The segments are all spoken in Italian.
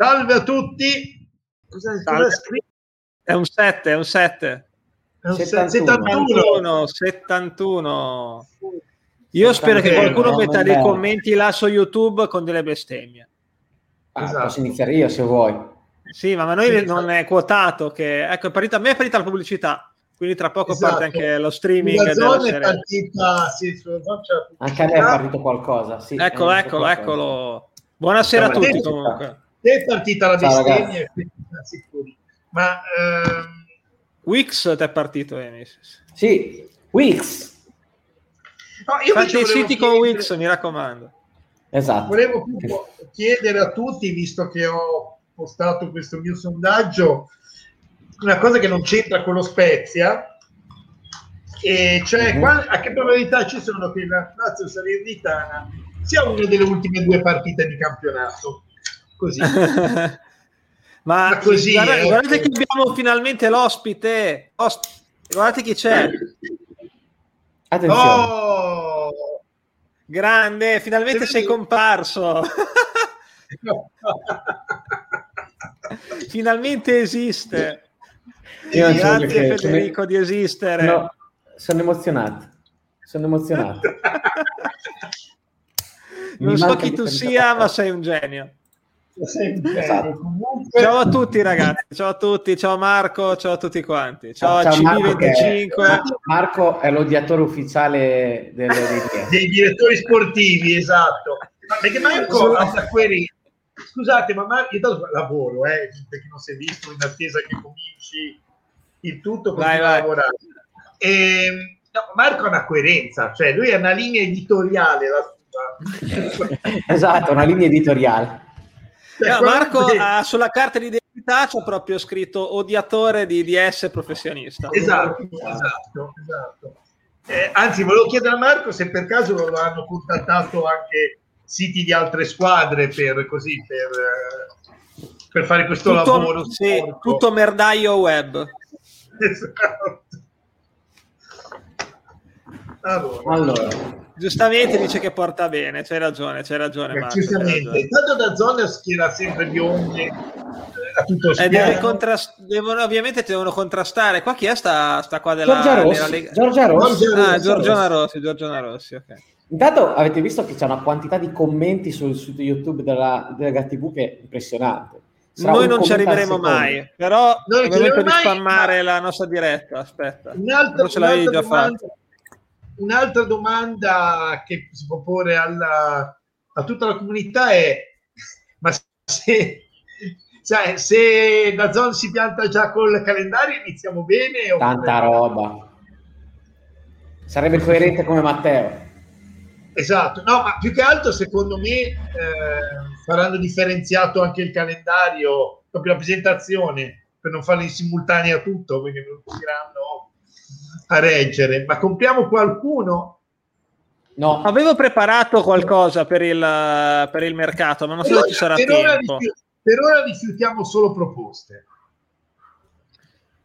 Salve a tutti. Cosa, cosa è un 7, è un 7. È un 71. 71. 71. Io spero che qualcuno metta dei commenti là su YouTube con delle bestemmie. Ah, esatto. Posso iniziare io se vuoi. Sì, ma, ma noi sì, non è quotato che... Ecco, è partita, a me è partita la pubblicità, quindi tra poco esatto. parte anche lo streaming. Partita, sì, anche a me è partito qualcosa. Sì, eccolo, eccolo, qualcosa. eccolo. Buonasera a tutti comunque. È partita la bestemmia. Ma... Ehm... Wix ti è partito, Enis. Sì, Wix. No, io Fate i siti chiedere... con Wix, mi raccomando. Esatto. Volevo chiedere a tutti, visto che ho postato questo mio sondaggio, una cosa che non c'entra con lo Spezia, e cioè mm-hmm. qual- a che probabilità ci sono che la Lazio Salernitana sia una delle ultime due partite di campionato? Così. Ma, Ma così, guarda, eh. guardate che abbiamo finalmente l'ospite. Osp- guardate chi c'è. Attenzione. Oh! Grande, finalmente sei comparso. finalmente esiste. Io Grazie Federico di esistere. No, sono emozionato. Sono emozionato. non so chi tu sia, ma sei un genio. Esatto. Ciao a tutti ragazzi, ciao a tutti, ciao Marco, ciao a tutti quanti. Ciao, ciao a CV25. Marco è l'odiatore ufficiale delle, dei direttori sportivi, esatto. Perché Marco query. Scusate, ma Marco, io lavoro, eh, perché non si è visto in attesa che cominci il tutto, vai, vai. lavorare. E, ehm, no, Marco ha una coerenza, cioè lui ha una linea editoriale. esatto, una linea editoriale No, Marco ha sulla carta d'identità c'è proprio scritto odiatore di DS professionista. Esatto, esatto, esatto. Eh, anzi, volevo chiedere a Marco se per caso lo hanno contattato anche siti di altre squadre per così per, per fare questo tutto, lavoro. Sì, tutto merdaio web. Esatto. Allora. allora. Giustamente dice che porta bene, c'hai ragione, c'hai ragione. Eh, Marco, giustamente, intanto da zona schiera sempre bionde eh, a tutto eh, deve contrast- devono, ovviamente devono contrastare. Qua chi è sta, sta qua della, Giorgia Rossi? Lega... Giorgia Rossi. Ah, Giorgiona Rossi, Giorgiona Rossi, ok. Intanto avete visto che c'è una quantità di commenti sul sito YouTube della, della TV che è impressionante. Sarà Noi non ci arriveremo mai, però è il momento di spammare ma... la nostra diretta. Aspetta, un altro, non ce l'avevi già fatto un'altra domanda che si può porre alla, a tutta la comunità è: ma se, cioè, se da Zon si pianta già col calendario, iniziamo bene? Tanta roba. Sarebbe coerente come Matteo. Esatto, no, ma più che altro secondo me eh, faranno differenziato anche il calendario, proprio la presentazione, per non farlo in simultanea tutto, perché non riusciranno a reggere, ma compriamo qualcuno? No. Avevo preparato qualcosa per il, per il mercato, ma non so se ci sarà per tempo. Ora rifiut- per ora rifiutiamo solo proposte.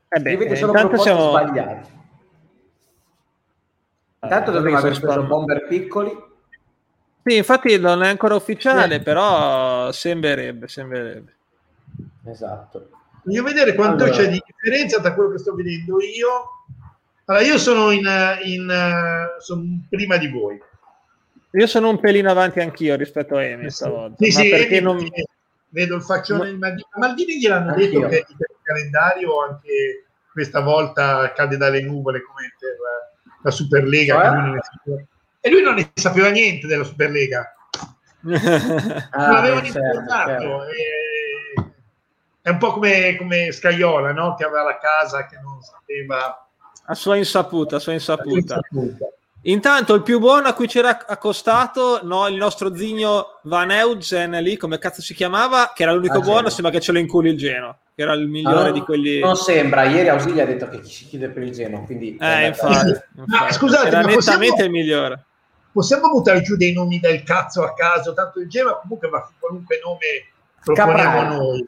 Eh beh, Io solo proposte siamo... sbagliate. Intanto eh, dovremmo aver preso bomber piccoli. Sì, infatti non è ancora ufficiale, eh. però sembrerebbe, sembrerebbe. Esatto. Voglio vedere quanto allora. c'è di differenza tra quello che sto vedendo io allora, io sono, in, in, sono prima di voi. Io sono un pelino avanti anch'io rispetto a Emi stavolta. Sì, sì, perché non... vedo il faccione di Maldini. Maldini gliel'hanno anch'io. detto che il calendario anche questa volta cade dalle nuvole come per la Superlega. Cioè? Lui sapeva... E lui non ne sapeva niente della Superlega. ah, non avevano informato. E... È un po' come, come Scaiola, no? che aveva la casa che non sapeva a sua insaputa, a sua insaputa. Intanto il più buono a cui c'era accostato no, il nostro zigno Van Eugen lì, come cazzo si chiamava, che era l'unico ah, buono, sembra che ce lo inculi il Geno, che era il migliore ah, di quelli... Non sembra, ieri Ausilia ha detto che si chiude per il Geno, quindi... Eh, infatti, infatti. scusate, era nettamente possiamo, il migliore. Possiamo buttare giù dei nomi del cazzo a caso, tanto il Geno comunque va qualunque nome proponiamo noi.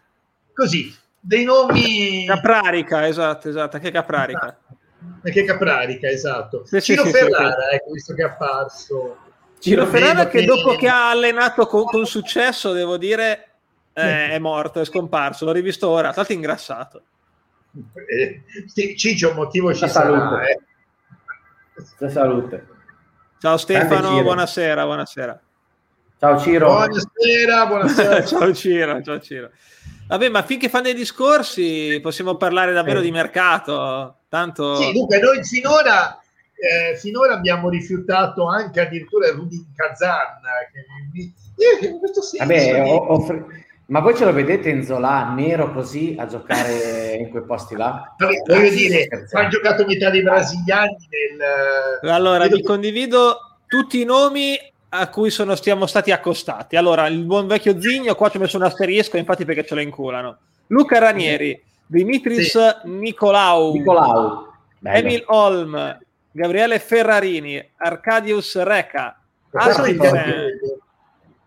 Così, dei nomi... Caprarica, esatto, esatto, anche Caprarica. Perché Caprarica, esatto. Sì, Ciro sì, Ferrara, sì, ecco, visto che è apparso. Ciro Ferrara che, dopo che ha allenato con, con, successo, devo dire, eh, è morto, è scomparso, l'ho rivisto ora, tra l'altro ingrassato. Eh, Ciccio, un motivo ci sarà. Eh. Salute. Ciao Stefano, buonasera, buonasera. Ciao Ciro. Buonasera, buonasera. ciao Ciro, ciao Ciro. Vabbè, ma finché fanno i discorsi possiamo parlare davvero eh. di mercato. Tanto... Sì, dunque, noi finora, eh, finora abbiamo rifiutato anche addirittura Rudin Kazan. Che, senso, Vabbè, offre... Ma voi ce lo vedete in Zola nero così a giocare in quei posti là? Vabbè, voglio dire, ha giocato metà dei brasiliani nel... Allora, vi condivido tutti i nomi a cui sono, stiamo stati accostati. Allora, il buon vecchio Zigno, qua ci ho messo un asterisco, infatti perché ce lo inculano. Luca Ranieri, Dimitris sì. Nicolau, Nicolau. Emil Holm, Gabriele Ferrarini, Arcadius Reca, Asensen,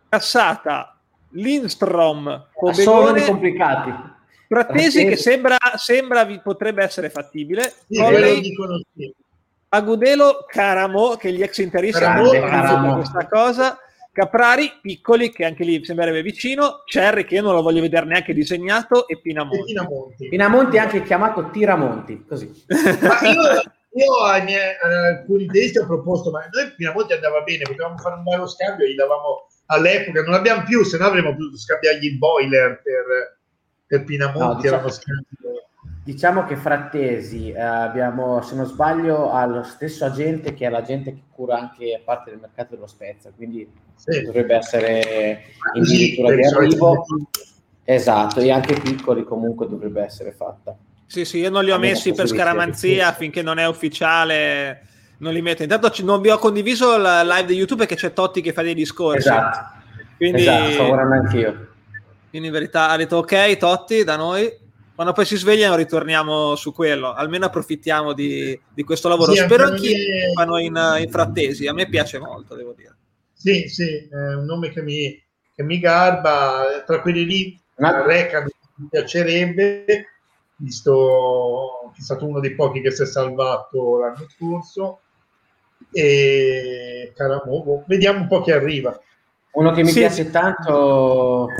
Cassata, Lindstrom, Sono complicati. Frattesi che sembra, sembra potrebbe essere fattibile. Sì, Colley, dicono sì. Agudelo, Caramo, che gli ex interisti hanno questa cosa. Caprari, piccoli, che anche lì sembrerebbe vicino. Cerri, che io non lo voglio vedere neanche disegnato. E Pinamonti. E Pinamonti. Pinamonti è anche chiamato Tiramonti, così. Ma io, io ai miei uh, alcuni testi ho proposto, ma noi Pinamonti andava bene, potevamo fare un bello scambio, gli davamo all'epoca, non abbiamo più, se no avremmo potuto scambiargli il boiler per, per Pinamonti. No, diciamo, diciamo, che Frattesi eh, abbiamo, se non sbaglio, ha lo stesso agente che è l'agente che cura anche parte del mercato dello Spezia, quindi sì. dovrebbe essere addirittura di arrivo. Esatto, e anche piccoli comunque dovrebbe essere fatta. Sì, sì, io non li ho messi per scaramanzia finché non è ufficiale non li metto. Intanto non vi ho condiviso la live di YouTube perché c'è Totti che fa dei discorsi. Esatto. Quindi, esatto, sto anch'io. Quindi in verità ha detto ok, Totti da noi. Quando poi si svegliano ritorniamo su quello. Almeno approfittiamo di, di questo lavoro. Sì, Spero anche che fanno in, in, frattesi. A me piace molto, devo dire. Sì, sì, è un nome che mi, che mi garba. Tra quelli lì, Ma... Reca mi piacerebbe, visto che è stato uno dei pochi che si è salvato l'anno scorso e Caramovo. Vediamo un po' chi arriva. Uno che mi sì. piace tanto,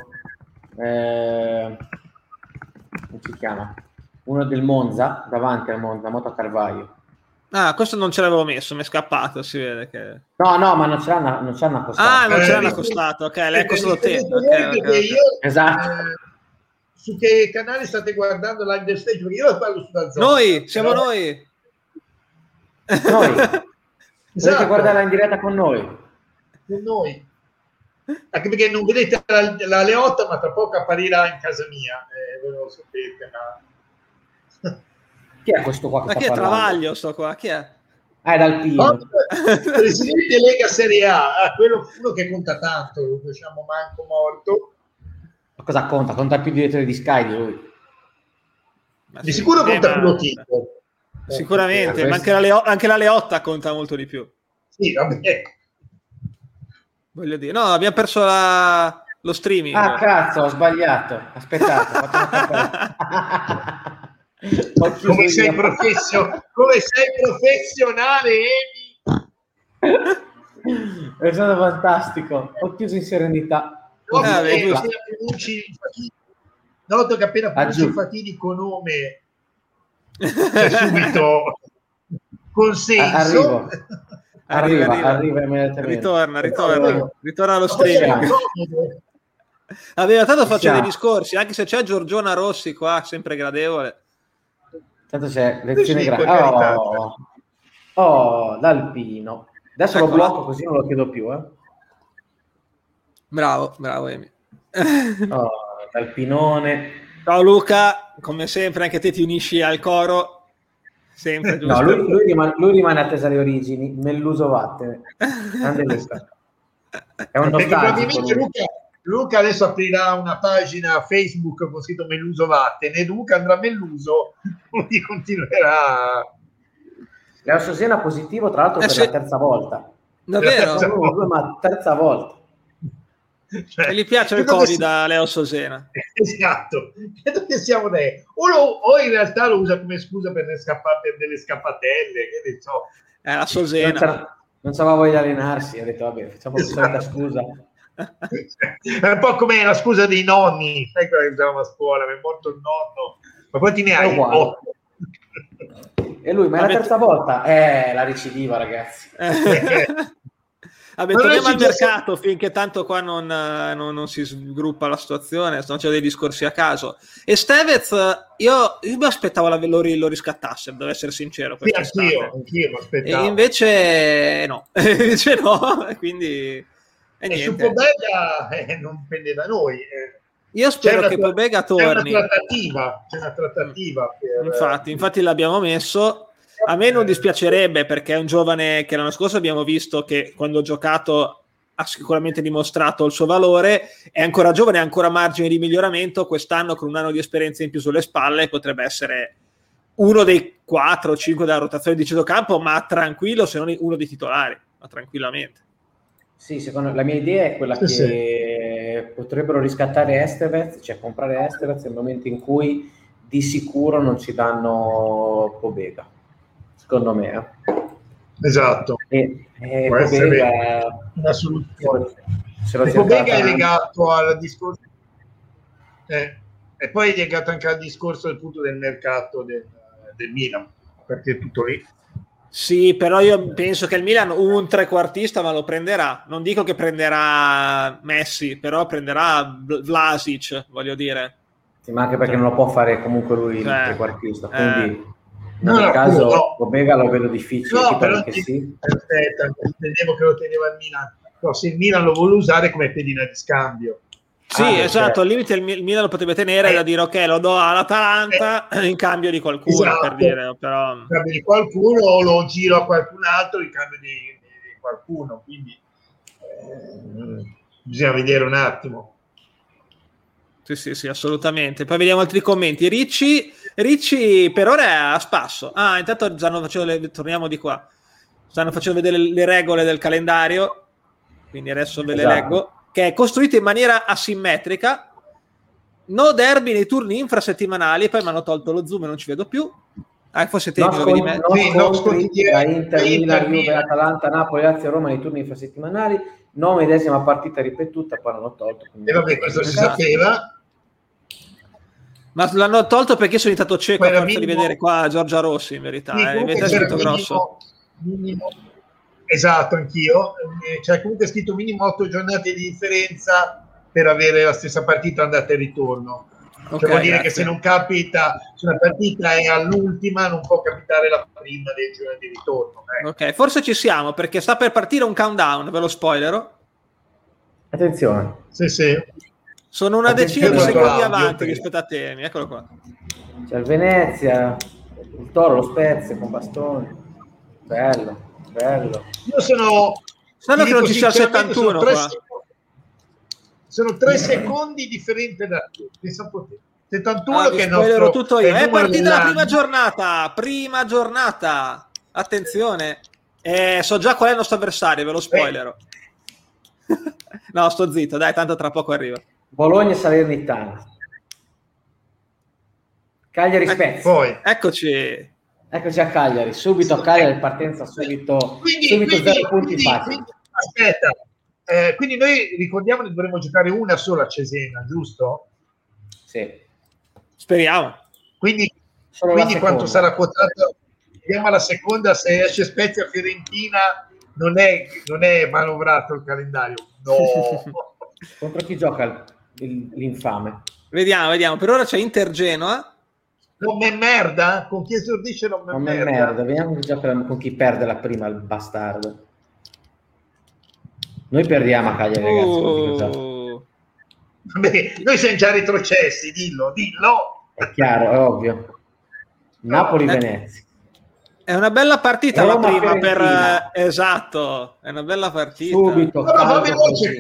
eh, come si chiama? Uno del Monza, davanti al Monza, Moto Carvaio. Ah, questo non ce l'avevo messo, mi è scappato, si vede che... No, no, ma non ce l'hanno, non ce l'hanno accostato. Ah, non ce l'hanno accostato, ok, l'hai accostato te. Okay, okay, io, esatto. Eh, su che canale state guardando l'Understage? Perché io lo parlo su Dazzone. Noi, siamo no? noi. Noi. Esatto. Dovete guardarla in diretta con noi. Con noi. Anche perché non vedete la, la Leotta, ma tra poco apparirà in casa mia. Eh, voi lo sapete, ma... Chi è questo qua? Che ma chi è Travaglio sto qua? Chi è? Ah, è dal Pino. Oh, presidente Lega Serie A, ah, quello uno che conta tanto, lo diciamo manco morto. Ma cosa conta? Conta più direttore di Sky di lui. Ma di sicuro conta più. Sicuramente, ma anche la, Leo- anche la, Leotta conta molto di più. Sì, vabbè. Voglio dire, no, abbiamo perso la... lo streaming. Ah, cazzo, ho sbagliato. Aspettate, come, sei professio- come sei professionale, Emi? È stato fantastico. Ho chiuso in serenità. Noto ah, che appena Noto che appena pronunci fatidico nome c'è subito consenso. Arriva, arriva, arriva, arriva ritorna, ritorna, ritorna allo streaming. Aveva tanto faccio dei discorsi, anche se c'è Giorgiona Rossi qua, sempre gradevole. Tanto c'è lezione gratis. Oh, oh, d'Alpino. Adesso ecco lo blocco così non lo chiedo più. Eh. Bravo, bravo Emi. oh, D'Alpinone. Ciao Luca, come sempre anche te ti unisci al coro. Sempre giusto. No, lui, lui, rimane, lui rimane a tesa le origini, nell'uso vattene. Grande Luca. È un nostalgico. Luca, Luca adesso aprirà una pagina Facebook con scritto Meluso Vattene, Luca andrà a Meluso, quindi continuerà. Leo Sosena positivo, tra l'altro, eh, per se... la terza volta. Davvero? Terza volta. Ma terza volta. Cioè, e gli piace il Covid a Leo Sosena. Esatto, credo che siamo dei. O, lo, o, in realtà lo usa come scusa per, scappa, per delle scappatelle, che ne so. È la Sosena. Non, sapeva voglia di allenarsi, ha detto vabbè, facciamo esatto. questa scusa. È un po' come la scusa dei nonni, sai quella che usavamo a scuola, mi è morto il nonno, ma quanti ne hai? Otto. E lui, ma è la terza volta? Eh, la recidiva, ragazzi. Vabbè, torniamo al mercato finché tanto qua non, non, non, si sviluppa la situazione, se no c'è dei discorsi a caso. E Stevez, io, io mi aspettavo la, lo, lo riscattasse, devo essere sincero. Sì, anch'io, anch'io mi aspettavo. E invece no, invece no, quindi... E, e su Pobega eh, non pende da noi. Eh. Io spero che Pobega torni. C'è una trattativa, c'è una trattativa per... infatti, infatti l'abbiamo messo a me non dispiacerebbe perché è un giovane che l'anno scorso abbiamo visto che quando ha giocato ha sicuramente dimostrato il suo valore, è ancora giovane, ha ancora margine di miglioramento, quest'anno con un anno di esperienza in più sulle spalle potrebbe essere uno dei 4 o 5 della rotazione di centrocampo, ma tranquillo se non uno dei titolari, ma tranquillamente. Sì, secondo la mia idea è quella sì, che sì. potrebbero riscattare Estevez, cioè comprare Estevez nel momento in cui di sicuro non ci danno Pobega secondo me. Eh. Esatto. E, e Può essere una soluzione. Pobega è legato al discorso eh, e poi è legato anche al discorso del punto del mercato del, del Milan, perché è tutto lì. Sì, però io penso che il Milan un trequartista ma lo prenderà. Non dico che prenderà Messi, però prenderà Vlasic, voglio dire. Sì, ma anche perché non lo può fare comunque lui il eh, trequartista, quindi... Eh no, no, caso no. Omega lo vedo difficile. No, però ti, sì. aspetta, intendevo che lo teneva il Milan. No, se il Milan lo vuole usare come pedina di scambio. Sì, ah, esatto, al limite il Milan lo potrebbe tenere eh, da dire ok, lo do all'Atalanta eh, in cambio di qualcuno, esatto, per dire, però... In cambio di qualcuno o lo giro a qualcun altro in cambio di, di qualcuno, quindi eh, bisogna vedere un attimo. Sì, sì, sì, assolutamente. Poi vediamo altri commenti. Ricci, Ricci per ora è a spasso. Ah, intanto stanno facendo le... torniamo di qua. Stanno facendo vedere le regole del calendario, quindi adesso ve le esatto. leggo, che è costruito in maniera asimmetrica. No derby nei turni infrasettimanali, poi mi hanno tolto lo zoom e non ci vedo più. Ah, forse te no, lo vedi meglio. No, scontri tra Inter, Milan, Juve, Atalanta, Napoli, Lazio, Roma nei turni infrasettimanali. No, medesima partita ripetuta, poi l'hanno tolto. E vabbè, questo si sapeva. Ma l'hanno tolto perché sono diventato cieco a forza di vedere qua Giorgia Rossi, in verità. Sì, eh, è scritto grosso. Minimo, esatto, anch'io. C'è comunque scritto minimo 8 giornate di differenza per avere la stessa partita andata e ritorno. Okay, cioè vuol dire grazie. che se non capita, se una partita è all'ultima, non può capitare la prima del giorno di ritorno. Eh. Ok, forse ci siamo perché sta per partire un countdown, ve lo spoilerò. Attenzione. Sì, sì. Sono una decina di secondi avanti rispetto a te, eccolo qua. C'è il Venezia, il Toro, lo Spezia con bastoni. Bello, bello. Io sono... Sanno che non ci sia il 71 sono tre, secondi, sono tre secondi differenti da te. Pensa un po' te. 71 ah, che è nostro, tutto io. È, è partita la prima giornata, prima giornata. Attenzione. Eh, so già qual è il nostro avversario, ve lo spoilerò. Eh. no, sto zitto, dai, tanto tra poco arriva. Bologna e Salernitana. Cagliari ecco, Spezia. Poi. Eccoci. Eccoci a Cagliari, subito a Cagliari, partenza subito, quindi, subito quindi, zero punti quindi, facili. aspetta, eh, quindi noi ricordiamo che dovremmo giocare una sola a Cesena, giusto? Sì. Speriamo. Quindi, quindi quanto sarà quotato? Vediamo alla seconda, se esce Spezia Fiorentina non è, non è manovrato il calendario. No. Contro chi gioca l'infame. Vediamo, vediamo. Per ora c'è Inter Genoa. Non me merda? Con chi esordisce non me non merda? merda. Vediamo gioca, con chi perde la prima, il bastardo. Noi perdiamo a Cagliari, ragazzi. Oh. Vabbè, noi siamo già retrocessi, dillo, dillo. È chiaro, è ovvio. Napoli-Venezia. È una bella partita Roma la prima per... Eh, esatto, è una bella partita. Subito. No, veloce,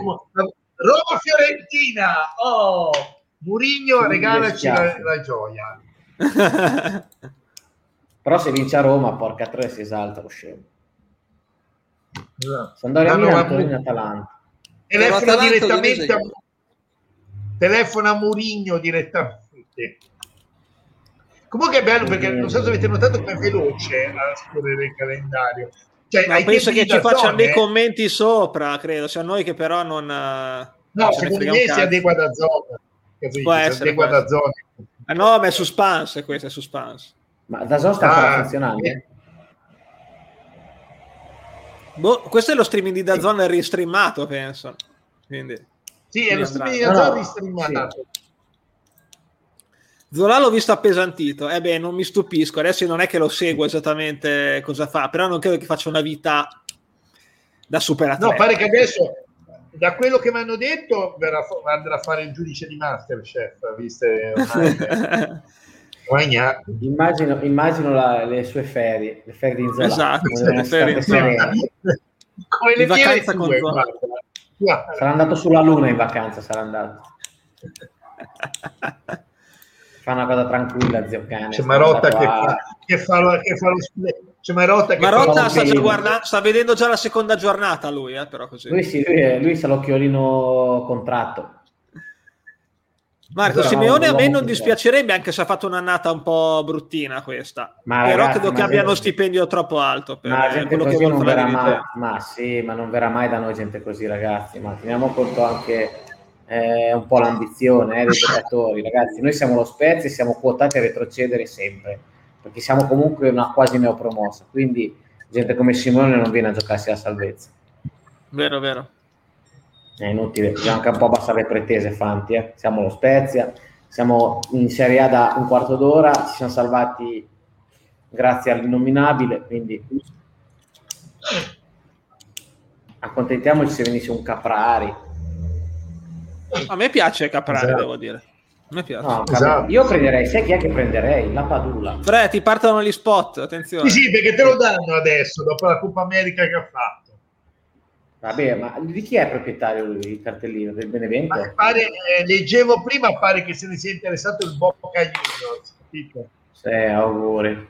Roma-Fiorentina, oh, Murigno, regalaci la, la, gioia. Però se vince a Roma, porca tre, si esalta lo scemo. Esatto. Sampdoria no, Milan, Torino Atalanta. Telefona direttamente a, telefona a Murigno direttamente. Comunque è bello perché non so se avete notato come è veloce a scorrere il calendario Cioè, Ma penso che ci facciano dei commenti sopra, credo, sia noi che però non... No, secondo me si adegua da zona. Può essere, può da zona. Ah, no, ma è suspense, questo è suspense. Ma da zona sta ah, funzionando? Eh. Boh, questo è lo streaming di Dazon restreamato, penso. Quindi, sì, è lo streaming di Dazon no, restreamato. Sì. Zola l'ho visto appesantito, eh beh, non mi stupisco, adesso non è che lo seguo esattamente cosa fa, però non credo che faccia una vita da super No, pare che adesso, da quello che mi hanno detto, verrà, andrà a fare il giudice di Masterchef, viste immagino, immagino la, le sue ferie, le ferie di Zola. Esatto, le ferie in Zola. Come le vacanza con Zola. Sarà andato sulla luna in vacanza, sarà andato. fa una cosa tranquilla, zio cane. C'è Marotta che fa, che, fa, che fa lo c'è Marotta che Marotta sta, guarda, sta, vedendo già la seconda giornata lui, eh, però così. Lui sì, lui, è, lui sa l'occhiolino contratto. Marco Simeone a me non dispiacerebbe anche se ha fatto un'annata un po' bruttina questa ma però ragazzi, credo che abbia uno stipendio troppo alto per ma quello che non verrà mai, ma sì ma non verrà mai da noi gente così ragazzi ma teniamo conto anche eh, un po' l'ambizione eh, dei giocatori. Ragazzi, noi siamo lo Spezia e siamo quotati a retrocedere sempre, perché siamo comunque una quasi neopromossa, quindi gente come Simone non viene a giocarsi la salvezza. Vero, vero. È inutile, bisogna anche un po' abbassare le pretese, Fanti. Eh. Siamo lo Spezia, siamo in Serie A da un quarto d'ora, ci siamo salvati grazie all'innominabile, quindi accontentiamoci se venisse un Caprari, a me piace Caprari, esatto. devo dire. A me piace. No, esatto. Io prenderei, sai chi è che prenderei? La Padula. Fre, ti partono gli spot, attenzione. Sì, sì, perché te lo danno adesso, dopo la Coppa America che ha fatto. Vabbè, ma di chi è proprietario lui, il cartellino? Del Benevento? Pare, eh, leggevo prima, pare che se ne sia interessato il Bocca Juniors, capito? Sì, auguri.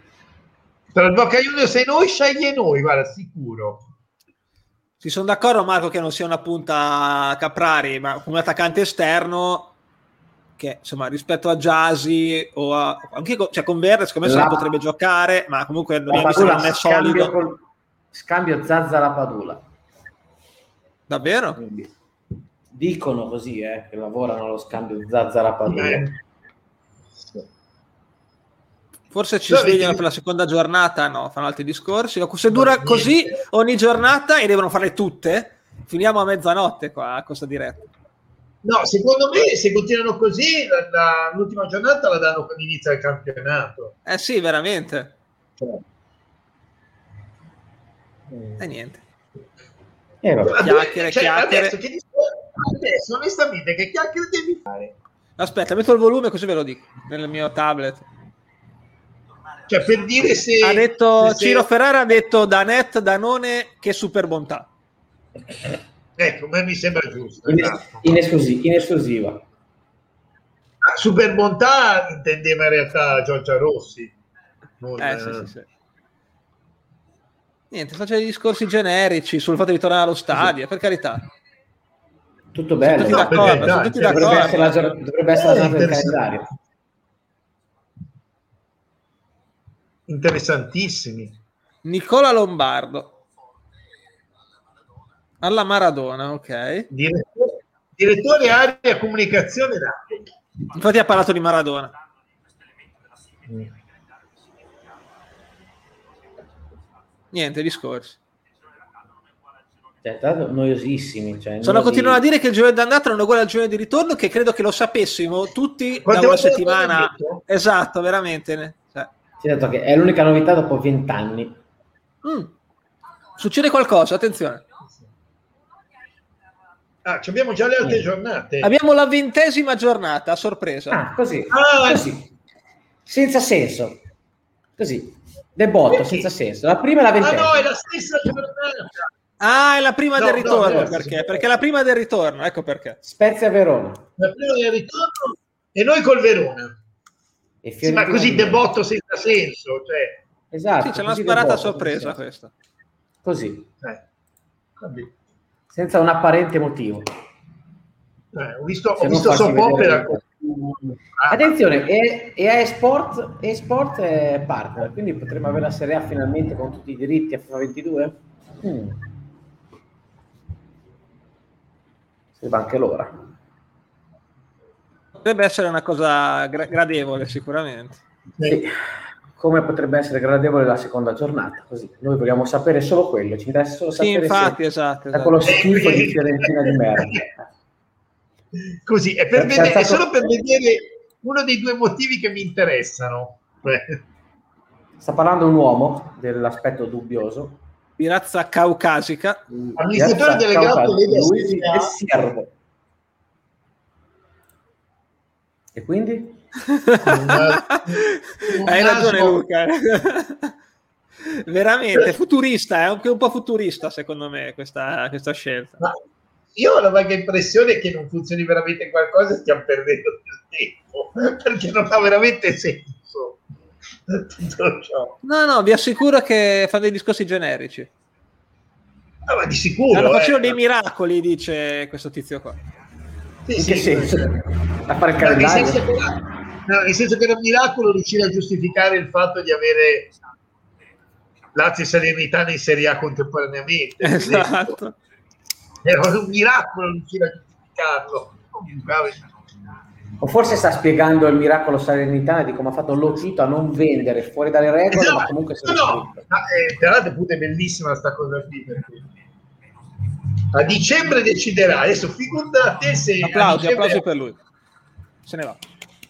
Tra il Bocca Juniors e noi, sceglie noi, guarda, sicuro. Si sono d'accordo, Marco, che non sia una punta Caprari, ma come attaccante esterno che insomma rispetto a Jasi o a, anche con, cioè con Verde secondo me la, potrebbe giocare ma comunque non, non è solido col, scambio Zazza la Padula davvero? Quindi, dicono così eh, che lavorano lo scambio Zazza la Padula eh. Forse ci svegliano per la seconda giornata, no, fanno altri discorsi. Se dura così ogni giornata e devono fare tutte, finiamo a mezzanotte qua a questa diretta. No, secondo me se continuano così, la, la, l'ultima giornata la danno con l'inizio del campionato. Eh sì, veramente. Cioè. E niente. Eh, chiacchiere, cioè, chiacchiere. Adesso, che adesso, onestamente, che chiacchiere devi fare? Aspetta, metto il volume così ve lo dico nel mio tablet. Cioè, per dire se... Ha detto, se Ciro Ferrara ha detto da net, Danone, che super bontà. Ecco, ma mi sembra giusto. In, esatto. in, esclusiva. In esclusiva. Ah, super bontà intendeva in realtà Giorgia Rossi. Non, eh, sì, sì, sì. Niente, faccio dei discorsi generici sul fatto di tornare allo stadio, sì. per carità. Tutto bello. Sono tutti d'accordo, no, sono tutti d'accordo. Dovrebbe essere la, dovrebbe essere la giornata del calendario. Interessantissimi. Nicola Lombardo. Alla Maradona, ok. Direttore, direttore area comunicazione. Infatti ha parlato di Maradona. Mm. Niente, discorsi. Cioè, noiosissimi. Cioè, Sono continuano a dire che il giovedì d'andata non è uguale al giovedì di ritorno, che credo che lo sapessimo tutti Quante da una settimana. Esatto, veramente. È detto che è l'unica novità dopo vent'anni. Mm. Succede qualcosa, attenzione. Ah, abbiamo già le altre giornate. Abbiamo la ventesima giornata, a sorpresa. Ah, così. Ah, così. Senza senso. Così. Debotto, senza senso. La prima e la ventesima. Ah no, è la stessa giornata. Ah, è la prima no, del ritorno, no, perché? Perché è la prima del ritorno, ecco perché. Spezia Verona. La prima del ritorno e noi col Verona. Sì, ma così debotto senza senso. Cioè. Esatto. Sì, c'è una sparata sorpresa questa. Così. Eh. Senza un apparente motivo. Eh, ho visto, ho visto soppopera. Con... Ah. Attenzione, e, e eSport, eSport è partner, quindi potremmo avere la Serie A finalmente con tutti i diritti a FIFA 22? Mm. Sembra anche l'ora. Potrebbe essere una cosa gra- gradevole sicuramente. Sì. Come potrebbe essere gradevole la seconda giornata, così. Noi vogliamo sapere solo quello, ci interessa solo sapere sì, infatti, esatto, esatto. quello schifo di Fiorentina di merda. Così, è, per vedere, è solo per vedere uno dei due motivi che mi interessano. Sta parlando un uomo dell'aspetto dubbioso. Di razza caucasica. Amministratore delegato Luigi e Servo. E quindi? Hai ragione Luca. Veramente futurista, è anche un po' futurista secondo me questa, questa scelta. Ma io ho la vaga impressione che non funzioni veramente qualcosa e stiamo perdendo del tempo, perché non ha veramente senso. Tutto ciò. No, no, vi assicuro che fa dei discorsi generici. Ah, ma di sicuro. Hanno facendo eh. dei miracoli, dice questo tizio qua. Sì, In sì, che senso? A fare il calendario? Nel senso, che, no, nel senso che era un miracolo riuscire a giustificare il fatto di avere Lazio e Salernitana in Serie A contemporaneamente. Esatto. Era un miracolo riuscire a giustificarlo. O forse sta spiegando il miracolo Salernitana di come ha fatto Lotito a non vendere fuori dalle regole, esatto. ma comunque no, no. Ma, eh, tra l'altro è bellissima questa cosa qui perché a dicembre deciderà. Adesso figurati te se. Applausi, dicembre... applausi per lui. Se ne va.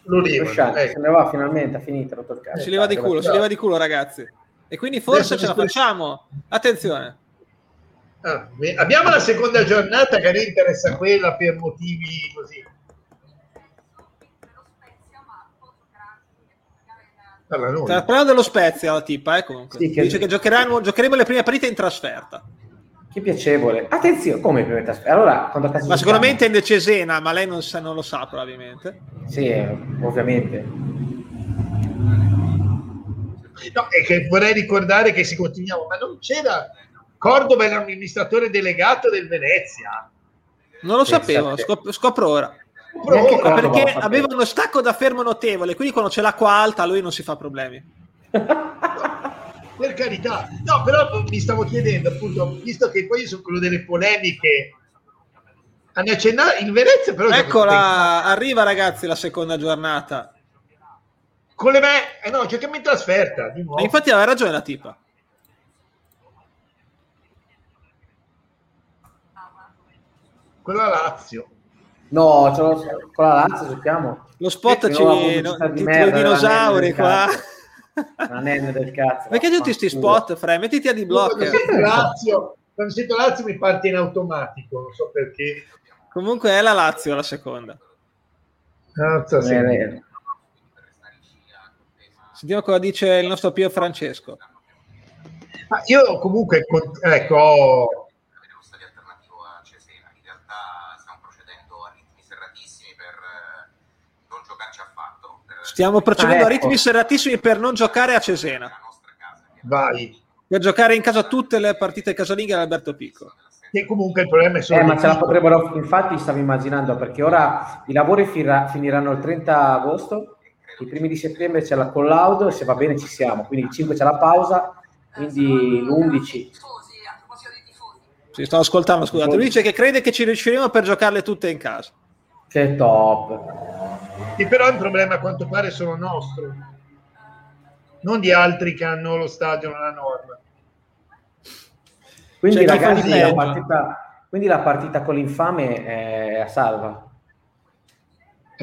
Lo ecco. Se ne va finalmente, ha finito. Rotto il cazzo. Si leva di culo, si leva di culo, ragazzi. E quindi forse Adesso ce la facciamo. Attenzione. Ah, abbiamo la seconda giornata che a noi interessa quella per motivi così. Allora, Sta parlando dello Spezia la tipa, eh, comunque. Sì, che... Dice che giocheremo, giocheremo le prime partite in trasferta. Che piacevole. Attenzione, come prima trasferta? Allora, quando ma sicuramente in Cesena, ma lei non, sa, non, lo sa probabilmente. Sì, ovviamente. No, è che vorrei ricordare che se continuiamo, ma non c'era Cordova è l'amministratore delegato del Venezia. Non lo sapevo, scop- scopro ora. Scopro ora. Perché aveva uno stacco da fermo notevole, quindi quando c'è l'acqua alta lui non si fa problemi. per carità. No, però mi stavo chiedendo, appunto, visto che poi io sono quello delle polemiche, hanno accennato il Venezia, però... Eccola, arriva ragazzi la seconda giornata. Con le me... Eh no, giochiamo in trasferta, di nuovo. E infatti aveva ragione la tipa. Quella Lazio. No, con la Lazio giochiamo. Lo spot ci no, di dinosauri qua. La nenne del cazzo. Perché tutti questi spot, Fre? Mettiti a di blocco. Lazio, quando sento Lazio mi parte in automatico, non so perché. Comunque è la Lazio la seconda. Cazzo, sì. Sentiamo cosa dice il nostro Pio Francesco. Ma io comunque, ecco, Stiamo procedendo ah, ecco. a ritmi serratissimi per non giocare a Cesena. Vai. Per giocare in casa tutte le partite casalinghe all'Alberto Picco. Che comunque il problema è solo... Eh, ma ce la potrebbero... Infatti stavo immaginando, perché ora i lavori finiranno il 30 agosto, i primi di settembre c'è la collaudo, se va bene ci siamo, quindi il 5 c'è la pausa, quindi l'11... Sì, stavo ascoltando, scusate. Lui dice che crede che ci riusciremo per giocarle tutte in casa. Che top. Che però è un problema a quanto pare solo nostro, non di altri che hanno lo stadio nella norma. Quindi, cioè, ragazzi, la partita, quindi la partita con l'infame è a salva.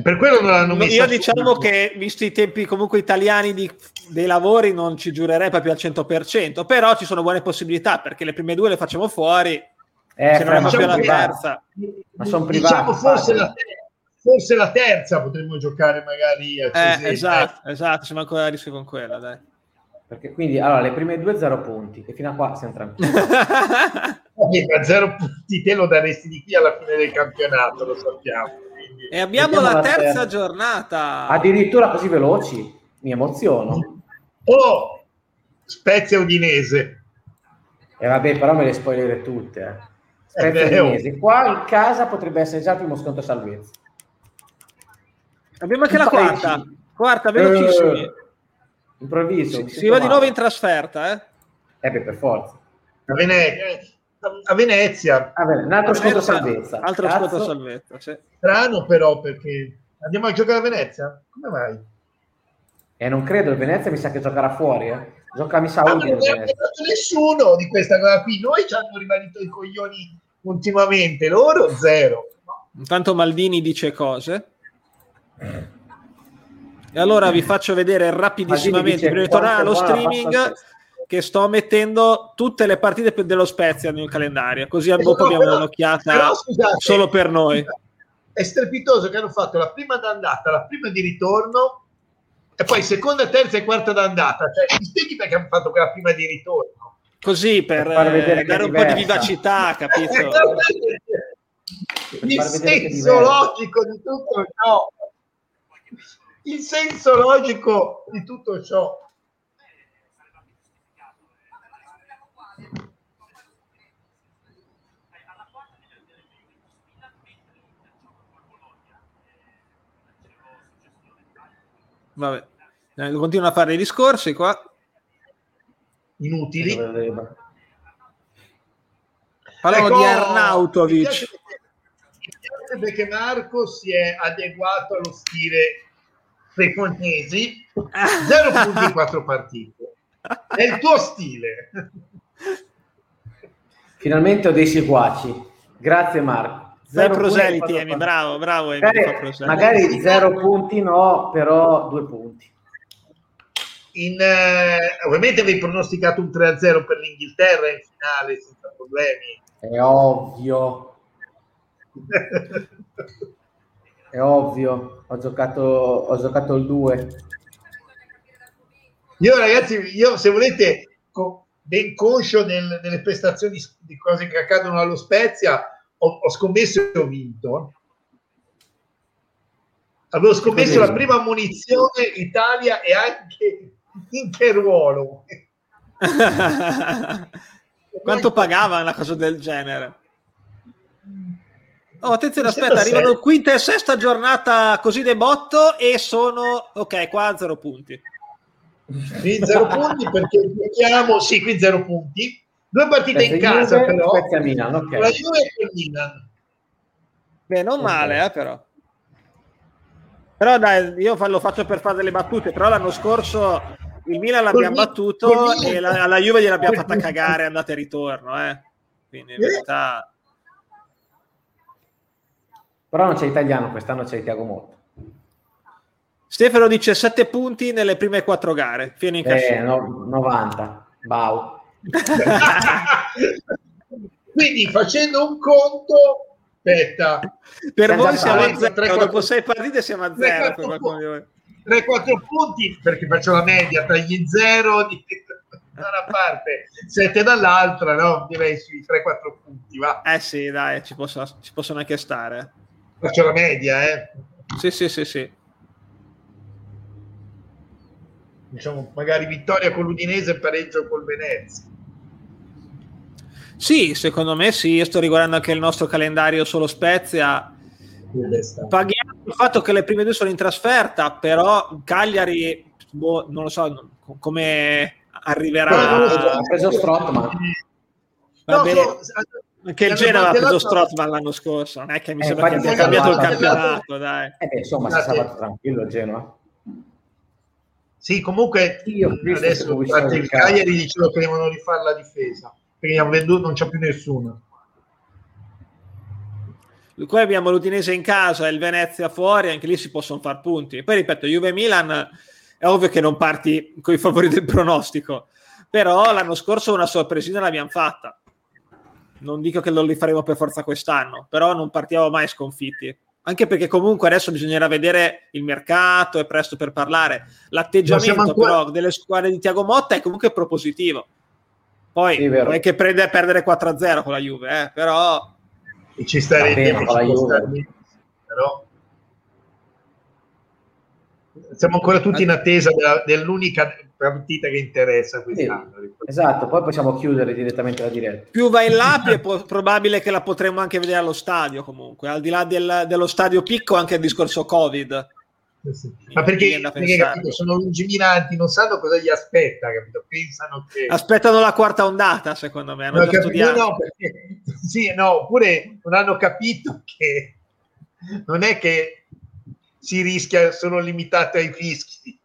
Per quello non l'hanno messa. Io diciamo che, visti i tempi comunque italiani di, dei lavori, non ci giurerei proprio al 100%, però ci sono buone possibilità perché le prime due le facciamo fuori. Eh, se non è proprio la terza. Ma sono privati. Diciamo forse la terza forse la terza potremmo giocare magari a eh, esatto, esatto, siamo ancora a rischio con quella, dai. Perché quindi, allora, le prime due zero punti, e fino a qua siamo tranquilli. a zero punti te lo daresti di qui alla fine del campionato, lo sappiamo. Quindi... E abbiamo la, la terza, terza giornata. Addirittura così veloci, mi emoziono. Oh, Spezia Udinese. E vabbè, però me le spoilerete tutte. Eh. Spezia eh, Udinese. Qua in casa potrebbe essere già il primo sconto salvezza. Abbiamo anche la quarta. Quarta, velocissimi. Eh, improvviso. Si, si va di nuovo in trasferta, eh? Eh beh, per forza. A Venezia. A Venezia. Ah, bene, un altro sconto salvezza. Altro sconto salvezza, sì. Strano però perché andiamo a giocare a Venezia? Come mai? E eh, non credo, il Venezia mi sa che giocherà fuori, eh. Gioca mi sa ah, non ha nessuno di questa cosa qui. Noi ci hanno rimanito i coglioni ultimamente, loro zero. Intanto Maldini dice cose. E allora vi faccio vedere rapidissimamente, prima di tornare allo streaming, che sto mettendo tutte le partite dello Spezia nel calendario, così a dopo abbiamo un'occhiata però, scusate, solo per noi. È strepitoso che hanno fatto la prima d'andata, la prima di ritorno e poi seconda, terza e quarta d'andata. Cioè, mi spieghi perché hanno fatto quella prima di ritorno? Così per, per eh, dare un po' di vivacità, capito? Il senso logico di tutto ciò. Il senso logico di tutto ciò. Vabbè, eh, continuano a fare i discorsi qua. Inutili. Parlano ecco, di Arnautovic. Perché Marco si è adeguato allo stile Frequentesi, zero punti in quattro partite. È il tuo stile. Finalmente ho dei seguaci. Grazie Marco. Zero proseliti, Emi, bravo, bravo. Emi, magari, magari zero punti no, però due punti. In, eh, ovviamente avevi pronosticato un 3-0 per l'Inghilterra in finale senza problemi. È ovvio. È ovvio, ho giocato, ho giocato il 2. Io ragazzi, io se volete, ben conscio del, delle prestazioni di cose che accadono allo Spezia, ho, ho scommesso e ho vinto. Avevo scommesso la prima munizione Italia e anche in che ruolo. Quanto pagava una cosa del genere? Oh, attenzione, aspetta, arrivano quinta e sesta giornata così de botto e sono ok, qua zero punti. Qui zero punti perché giochiamo, sì, qui zero punti Due partite in casa, Juve, però. A Milan, okay. La Juve e Milan. Beh, non male, eh, però. Però dai, io lo faccio per fare delle battute, però l'anno scorso il Milan l'abbiamo col battuto col e la, alla Juve gliel'abbiamo fatta cagare andata e ritorno, eh. Quindi in realtà... Però non c'è italiano, quest'anno c'è Tiago Motta. Stefano dice 7 punti nelle prime 4 gare, fino in eh, no, 90. Bau. Quindi facendo un conto, aspetta, per voi siamo a zero, 3, dopo 6 partite siamo a 0 3-4 punti perché faccio la media tra gli 0 di da una parte, 7 dall'altra, no? Direi sui 3-4 punti, va. Eh sì, dai, ci, posso, ci possono anche stare. Faccio la media, eh. Sì, sì, sì, sì. Diciamo, magari vittoria con l'Udinese e pareggio col Venezia. Sì, secondo me sì. Io sto riguardando anche il nostro calendario solo Spezia. Paghiamo il fatto che le prime due sono in trasferta, però Cagliari, boh, non lo so come arriverà. Ha preso Strotman. No, so, anche il Genova ha preso Strotman l'anno scorso, non è che mi eh, sembra che abbia cambiato il campionato. Dai. Eh beh, insomma, si stava tranquillo il Genova. Sì, comunque io adesso il Cagliari dicevo che devono rifare la difesa perché hanno venduto, non c'è più nessuno. Qui abbiamo l'Udinese in casa e il Venezia fuori, anche lì si possono fare punti. Poi ripeto, Juve Milan è ovvio che non parti con i favori del pronostico, però l'anno scorso una sorpresina l'abbiamo fatta. Non dico che non li faremo per forza quest'anno, però non partiamo mai sconfitti. Anche perché comunque adesso bisognerà vedere il mercato, è presto per parlare. L'atteggiamento ancora... però delle squadre di Tiago Motta è comunque propositivo poi sì, non è che prende a perdere 4-0 con la Juve, eh, però... E ci starebbe con la Juve. Però... Siamo ancora tutti in attesa della, dell'unica partita che interessa quest'anno. Sì, esatto, poi possiamo chiudere direttamente la diretta. Più va in là, più è po- probabile che la potremo anche vedere allo stadio comunque, al di là del, dello stadio picco anche il discorso Covid. sì. Ma perché, perché capito, sono lungimiranti, non sanno cosa gli aspetta, capito? Pensano che... Aspettano la quarta ondata, secondo me. Hanno no, capito, no, perché, sì, no, oppure non hanno capito che non è che si rischia, sono limitate ai fischi.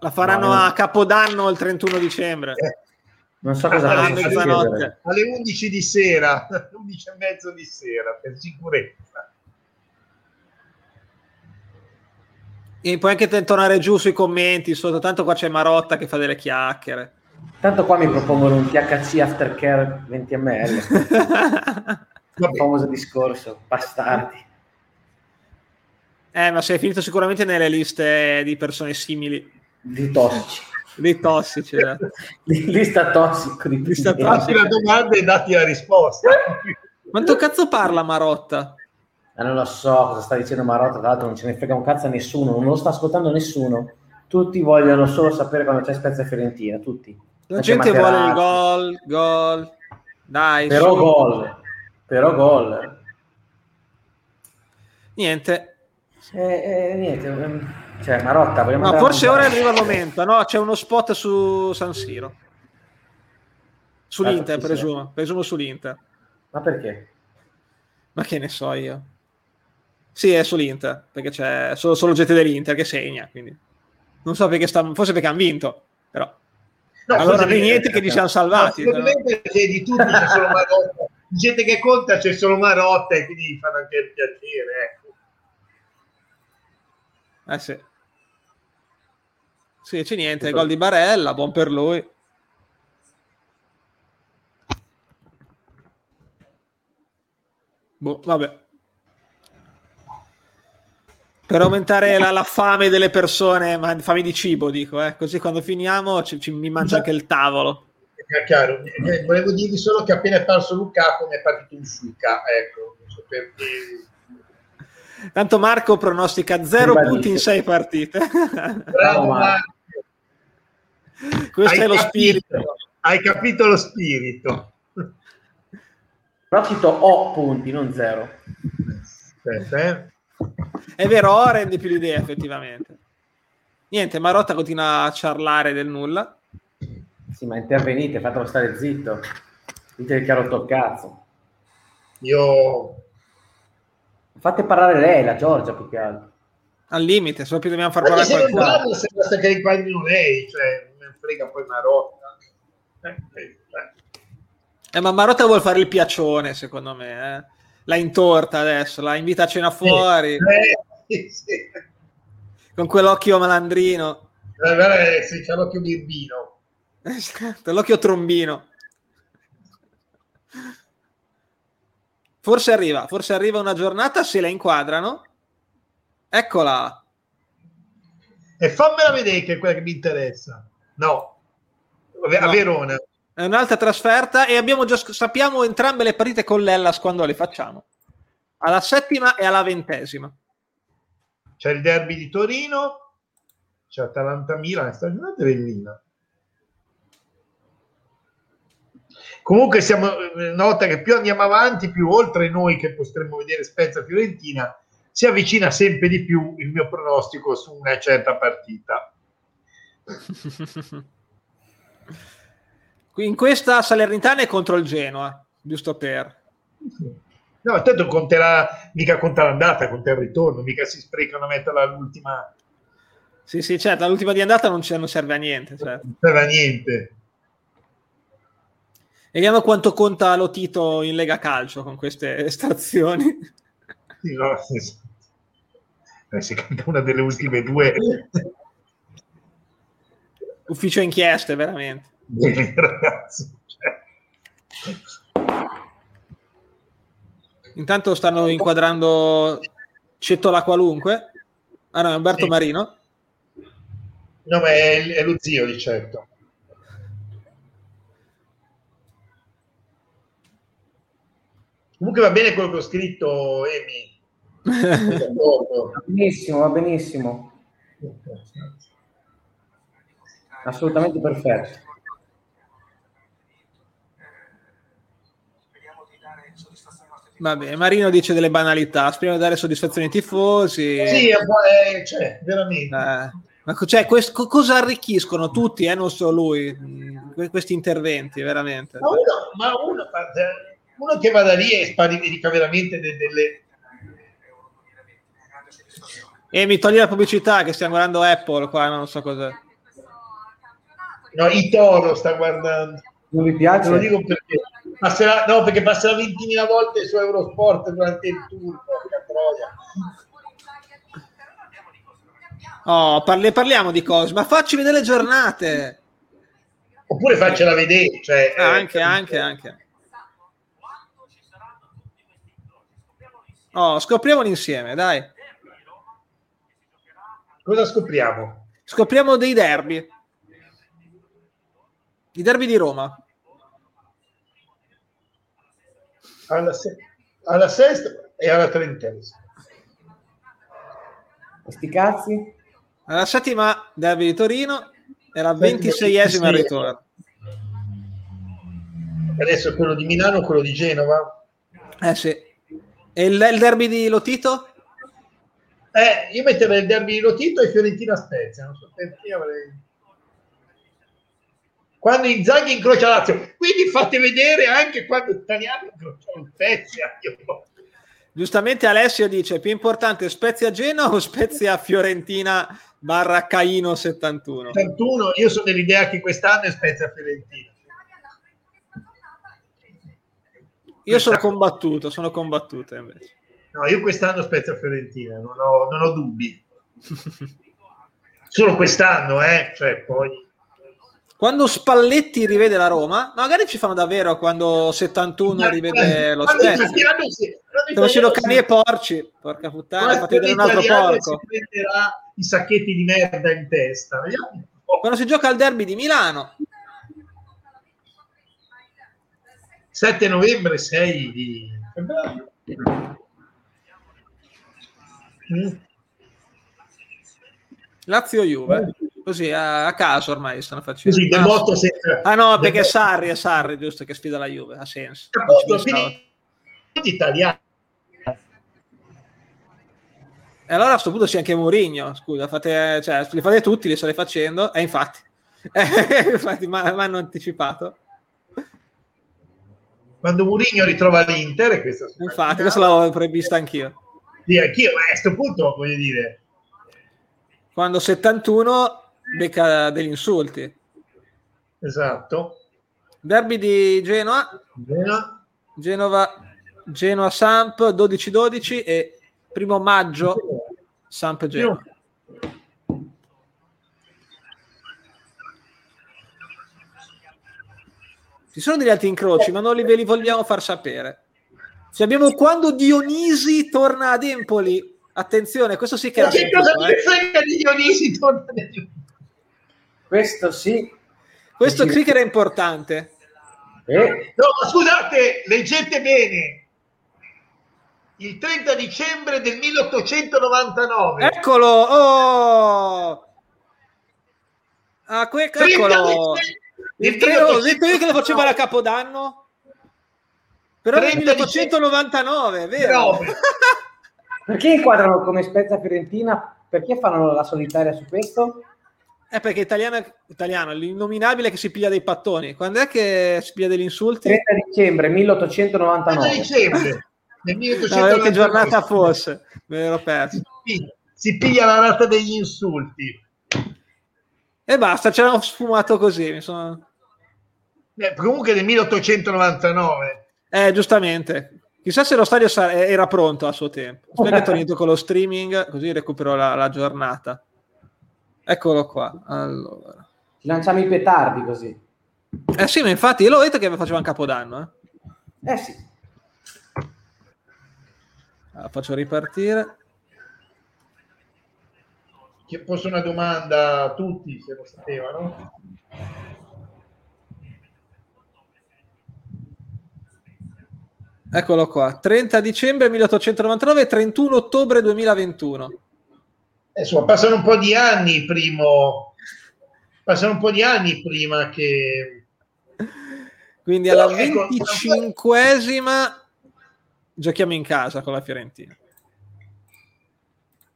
La faranno no, a Capodanno il 31 dicembre. Eh. Non so cosa alle, mezzanotte. Alle 11 di sera, 11 e mezzo di sera, per sicurezza. E puoi anche tornare giù sui commenti sotto, tanto qua c'è Marotta che fa delle chiacchiere. Tanto qua mi propongono un THC Aftercare 20 ml. Il famoso discorso, bastardi. Eh, ma sei finito sicuramente nelle liste di persone simili. Di tossici. Di tossici. Eh. Lista tossico. Di Lista tossico. la domanda e dati la risposta. Quanto cazzo parla Marotta? Eh, non lo so cosa sta dicendo Marotta, tra l'altro non ce ne frega un cazzo a nessuno, non lo sta ascoltando nessuno. Tutti vogliono solo sapere quando c'è Spezia Fiorentina, tutti. La gente vuole il gol, gol. Dai, però su. gol. Però gol. Niente. Eh, eh, niente. Ehm, cioè, Marotta, Ma forse ora arriva il momento, no? C'è uno spot su San Siro. Sull'Inter, ah, presumo. Presumo sull'Inter. Ma perché? Ma che ne so io. Sì, è sull'Inter, perché c'è solo, solo gente dell'Inter che segna, quindi non so perché sta, forse perché hanno vinto, però. No, allora niente che li siamo salvati. No, però. di tutti c'è solo Marotta gente che conta c'è solo Marotta e quindi fanno anche il piacere. Ecco. Eh sì. Sì, c'è niente, gol di Barella, buon per lui. Boh, vabbè. Per aumentare la, la, fame delle persone, ma fame di cibo, dico, eh. così quando finiamo ci, ci, mi mangia anche il tavolo chiaro. Eh, volevo dirvi solo che appena è parso Lukaku mi è partito un Suca, ecco, non so perché. Tanto Marco pronostica 0 punti in 6 partite. Bravo Marco. Questo hai è lo capito, spirito. Hai capito lo spirito. Prossimo ho punti, non 0. Eh. È vero, ho rende più l'idea effettivamente. Niente, Marotta continua a ciarlare del nulla. Sì, ma intervenite, fatelo stare zitto. Dite che ha rotto il cazzo. Io... Fate parlare lei, la Giorgia, più che altro. Al limite, solo che dobbiamo far parlare qualcuno. Parlo, se basta che riquadrino lei, cioè, non frega poi Marotta. Eh, eh, eh. eh, ma Marotta vuole fare il piacione, secondo me. Eh. La intorta adesso, la invita a cena fuori. Sì, sì. Con quell'occhio malandrino. Eh, sì, c'ha l'occhio birbino. Esatto, l'occhio trombino. Forse arriva, forse arriva una giornata se la inquadrano. Eccola. E fammela vedere che è quella che mi interessa. No, a no. Verona. È un'altra trasferta e abbiamo già, sappiamo entrambe le partite con l'Ellas quando le facciamo. Alla settima e alla ventesima. C'è il derby di Torino, c'è Atalanta-Milan, sta giornata bellina. Comunque siamo, eh, nota che più andiamo avanti, più oltre noi che potremmo vedere Spezia Fiorentina, si avvicina sempre di più il mio pronostico su una certa partita. In questa Salernitana è contro il Genoa, giusto per... No, intanto conterà, mica conta l'andata, conta il ritorno, mica si sprecano a metterla all'ultima... Sì, sì, certo, l'ultima di andata non, non serve a niente. Certo. Non serve a niente. Vediamo quanto conta lo Tito in Lega Calcio con queste estrazioni. Sì, no, sì, sì. Eh, si canta una delle ultime due. Ufficio inchieste, veramente. Bene, ragazzi. Intanto stanno inquadrando Cettola qualunque. Ah no, è Umberto sì. Marino. No, ma è, è lo zio di certo. Comunque va bene quello che ho scritto, Emi. va benissimo, va benissimo. Assolutamente perfetto. Speriamo di dare soddisfazione ai nostri Vabbè, Marino dice delle banalità, speriamo di dare soddisfazione ai tifosi. Sì, eh, cioè, veramente. Eh, ma cioè, quest, cosa arricchiscono tutti, eh, non solo lui, questi interventi, veramente. Ma uno, ma uno, uno che vada lì e spari, dica veramente de, delle... E mi togli la pubblicità che stiamo guardando Apple qua, non so cos'è. No, i Toro sta guardando. Non mi piace? Lo dico perché passerà, no, perché passerà 20.000 volte su Eurosport durante il tour. Oh, parli, parliamo di cose, ma facci vedere le giornate. Oppure faccela vedere. Cioè, ah, anche, eh, anche, anche. Oh, scopriamoli insieme, dai. Cosa scopriamo? Scopriamo dei derby. I derby di Roma. Alla, se- alla sesta e alla trentesima. Sti cazzi? Alla settima derby di Torino e la ventiseiesima ritorno. Adesso quello di Milano, quello di Genova. Eh sì. E il, il derby di Lotito? Eh, io metterei il derby di Lotito e Fiorentina Spezia, non so perché avrei quando Inzaghi incrocia Lazio. Quindi fate vedere anche quando Italiano incrocia Spezia. Giustamente Alessio dice più importante Spezia Genoa o Spezia Fiorentina barra Caino 71? 71, io sono dell'idea che quest'anno è Spezia Fiorentina. Io sono combattuto, sono combattuto invece. No, io quest'anno Spezia Fiorentina, non ho, non ho dubbi. Solo quest'anno, eh, cioè poi quando Spalletti rivede la Roma, magari ci fanno davvero quando 71 rivede lo Spezia. Stiamo facendo cani e porci, porca puttana, fate vedere un altro porco. Si prenderà i sacchetti di merda in testa. Quando si gioca al derby di Milano. 7 novembre, 6 di febbraio. Lazio Juve. Così a, a caso ormai stanno facendo. Così, del botto sempre. Ah no, perché Sarri è Sarri, giusto, che sfida la Juve, ha senso. Tutti italiani. E allora a questo punto c'è anche Mourinho, scusa, fate, cioè, li fate tutti, li state facendo, e infatti, eh, infatti mi hanno anticipato. Quando Mourinho ritrova l'Inter, questa infatti, questa l'avevo prevista anch'io. Sì, anch'io, ma a questo punto voglio dire... Quando 71 becca degli insulti. Esatto. Derby di Genoa. Genoa. Genova, Genoa Samp 12-12 e primo maggio Samp Genoa. Ci sono degli altri incroci, ma non li ve li vogliamo far sapere. Se abbiamo quando Dionisi torna ad Empoli. Attenzione, questo sì che era. Che cosa mi frega di Dionisi torna ad Empoli? Questo sì. Questo sì. clicker è importante. Eh? No, scusate, leggete bene. Il 30 dicembre del 1899. Eccolo! Oh! Ah, que- eccolo! Il treno, detto io che lo faceva a Capodanno? Però nel 1899, vero? Perché inquadrano come Spezia Fiorentina? Perché fanno la solitaria su questo? Eh, perché italiano, italiano, l'innominabile che si piglia dei pattoni. Quando è che si piglia degli insulti? 30 dicembre 1899. 30 dicembre. Nel 1899. No, che giornata fosse, me l'ero perso. Si piglia, la rata degli insulti. E basta, c'erano sfumato così. Mi sono... eh, comunque nel 1899. Eh, giustamente. Chissà se lo stadio era pronto a suo tempo. Spero che è con lo streaming, così recupero la, la giornata. Eccolo qua. Allora. Ci lanciamo i petardi così. Eh sì, ma infatti io l'ho detto che faceva un capodanno. Eh, eh sì. Allora, faccio ripartire. Che posso una domanda a tutti, se lo sapevano. Eccolo qua, 30 dicembre 1899 31 ottobre 2021 insomma, passano un po' di anni primo, passano un po' di anni prima che... Quindi alla ecco, venticinquesima giochiamo in casa con la Fiorentina.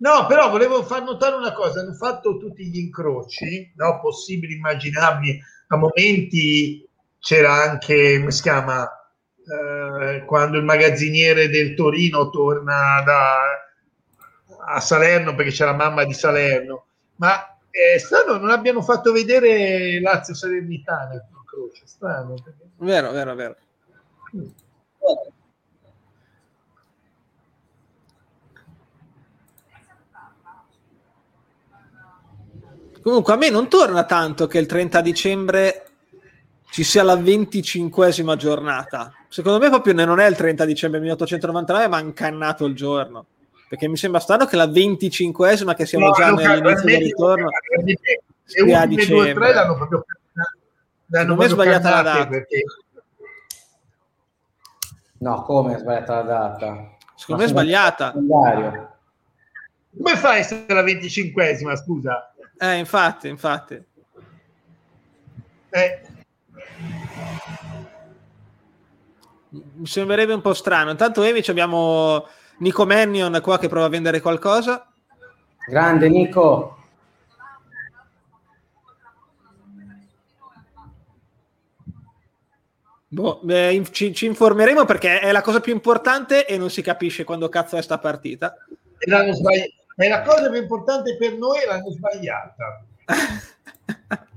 No, però volevo far notare una cosa, hanno fatto tutti gli incroci, no, possibili, immaginabili, a momenti c'era anche, come si chiama, eh, quando il magazziniere del Torino torna da, a Salerno perché c'è la mamma di Salerno, ma è strano non abbiano fatto vedere Lazio Salernitana croce, strano. Perché... Vero, vero, vero. Mm. Comunque a me non torna tanto che il 30 dicembre ci sia la 25esima giornata. Secondo me proprio non è il 30 dicembre 1899, ma incannato il giorno. Perché mi sembra strano che la 25esima, che siamo no, già nell'inizio del ritorno, sia a dicembre. E 3 l'hanno proprio l'hanno proprio sbagliata la data. Perché... No, come è sbagliata la data? Secondo me è sbagliata. Come fai a essere la 25esima, scusa? Eh, infatti, infatti. Eh. Mi sembrerebbe un po' strano. Intanto, Emi, abbiamo Nico Mannion qua che prova a vendere qualcosa. Grande Nico. Boh, eh, ci, ci, informeremo perché è la cosa più importante e non si capisce quando cazzo è sta partita. E l'hanno sbagliato è la cosa più importante per noi e l'hanno sbagliata.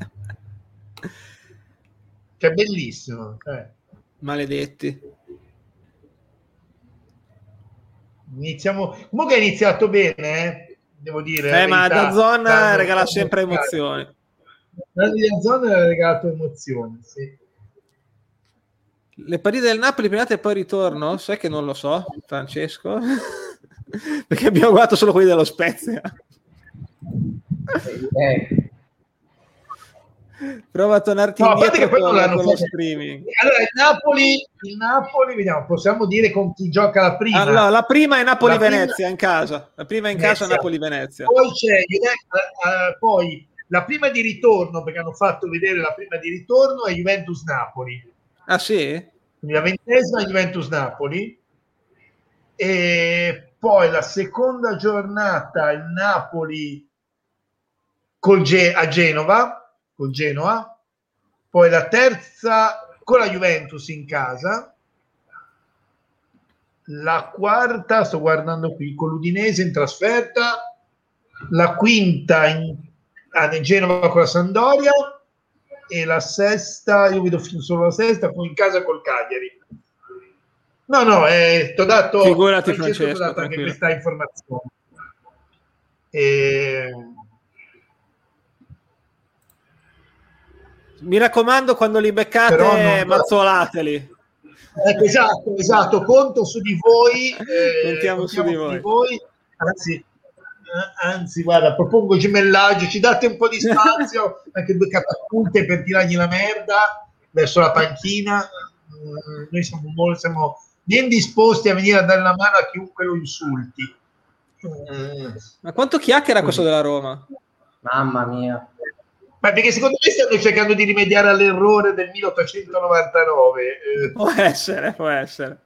che è bellissimo. Eh. Maledetti. Iniziamo. Comunque è iniziato bene, eh? devo dire. Eh, ma da zona regala sempre emozioni. Da zona ha regalato emozioni, sì. Le partite del Napoli prima e poi ritorno? Sai che non lo so, Francesco? perché abbiamo guardato solo quelli dello Spezia. Eh. Prova a tornarti no, indietro con, con lo streaming. Allora, il Napoli, il Napoli, vediamo, possiamo dire con chi gioca la prima. Allora, la prima è Napoli-Venezia prima... in casa. La prima in casa è Napoli-Venezia. Poi c'è uh, poi la prima di ritorno, perché hanno fatto vedere la prima di ritorno, è Juventus-Napoli. Ah sì? La ventesima è Juventus-Napoli. E poi la seconda giornata il Napoli Ge- a Genova, con Genoa, poi la terza con la Juventus in casa, la quarta, sto guardando qui, con l'Udinese in trasferta, la quinta in, ah, Genova con la Sandoria e la sesta, io vedo solo la sesta, poi in casa col Cagliari. No, no, eh, ti ho dato, Figurati, Francesco, dato anche questa informazione. E... Mi raccomando, quando li beccate, non... mazzolateli. Ecco, esatto, esatto, conto su di voi. Eh, Contiamo su di voi. Di voi. Anzi, eh, anzi, guarda, propongo gemellaggio, ci date un po' di spazio, anche due catapulte per tirargli la merda verso la panchina. Mm, noi siamo, siamo ben disposti a venire a dare la mano a chiunque lo insulti. Ma quanto chiacchiera questo della Roma? Mamma mia. Ma perché secondo me stanno cercando di rimediare all'errore del 1899. Eh. Può essere, può essere.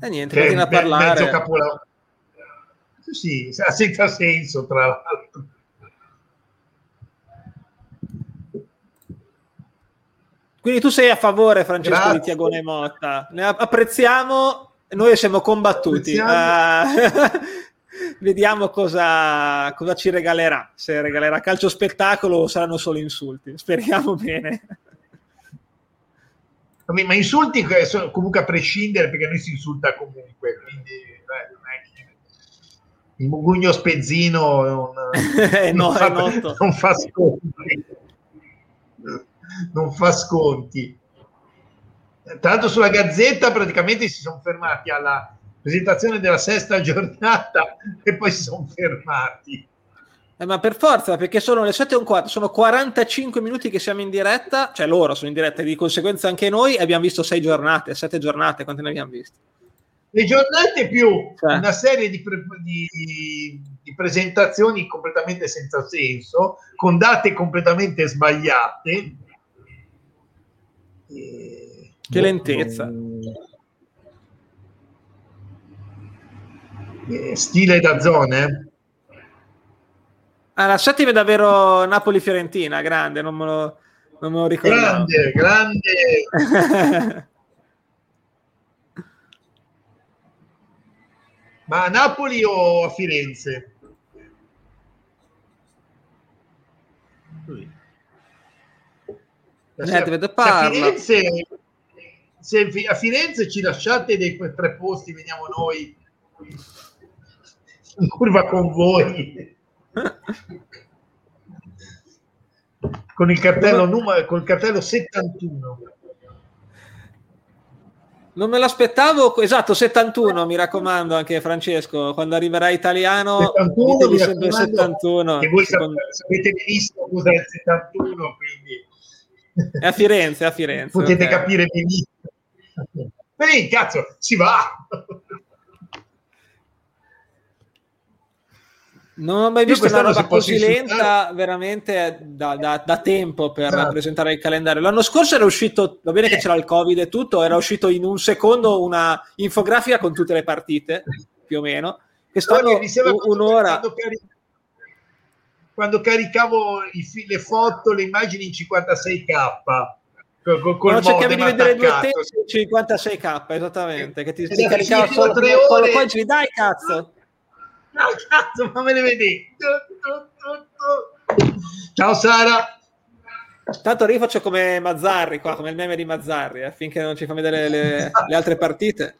E niente, continua a parlare. Mezzo capolavoro. Sì, ha senza senso, tra l'altro. Quindi tu sei a favore, Francesco, Grazie. di Tiagone Motta. Ne apprezziamo, noi siamo combattuti. Uh, vediamo cosa, cosa, ci regalerà. Se regalerà calcio spettacolo o saranno solo insulti. Speriamo bene. Ma insulti comunque a prescindere perché noi si insulta comunque. Quindi beh, non è che il mugugno spezzino non, eh, no, non, fa, non fa sconti non fa sconti. Tanto sulla Gazzetta praticamente si sono fermati alla presentazione della sesta giornata e poi si sono fermati. Eh, ma per forza, perché sono le 7 e un quarto, sono 45 minuti che siamo in diretta, cioè loro sono in diretta e di conseguenza anche noi abbiamo visto 6 giornate, 7 giornate, quante ne abbiamo viste? Le giornate più cioè. una serie di, pre- di, di, presentazioni completamente senza senso, con date completamente sbagliate, Che lentezza. Eh, stile da zone? Ah, la settima è davvero Napoli-Fiorentina, grande, non me lo, non me lo ricordo. Grande, grande. Ma a Napoli o a Firenze? Eh, se, a Firenze, se a Firenze ci lasciate dei tre posti, veniamo noi in curva con voi. con il cartello, numero, col cartello 71. Non me l'aspettavo, esatto, 71, mi raccomando anche Francesco, quando arriverà italiano 71, mi sempre 71. Che voi sapete benissimo cosa è il 71, quindi... È a Firenze, è a Firenze. Potete okay. capire benissimo. Ehi, cazzo, si va! Non ho mai visto una roba così lenta veramente da, da, da tempo per esatto. presentare il calendario. L'anno scorso era uscito, va bene che c'era il Covid e tutto, era uscito in un secondo una infografica con tutte le partite, più o meno. Quest'anno un'ora. Quando, caric- quando caricavo i, le foto, le immagini in 56k. Con, con cercavi di vedere due tempi 56k esattamente che ti, esatto, ti caricava solo tre ore poi dai cazzo No, cazzo, ma me ne vedi. Ciao Sara. Tanto io faccio come Mazzarri qua, come il meme di Mazzarri, eh, finché non ci fa vedere le, le altre partite.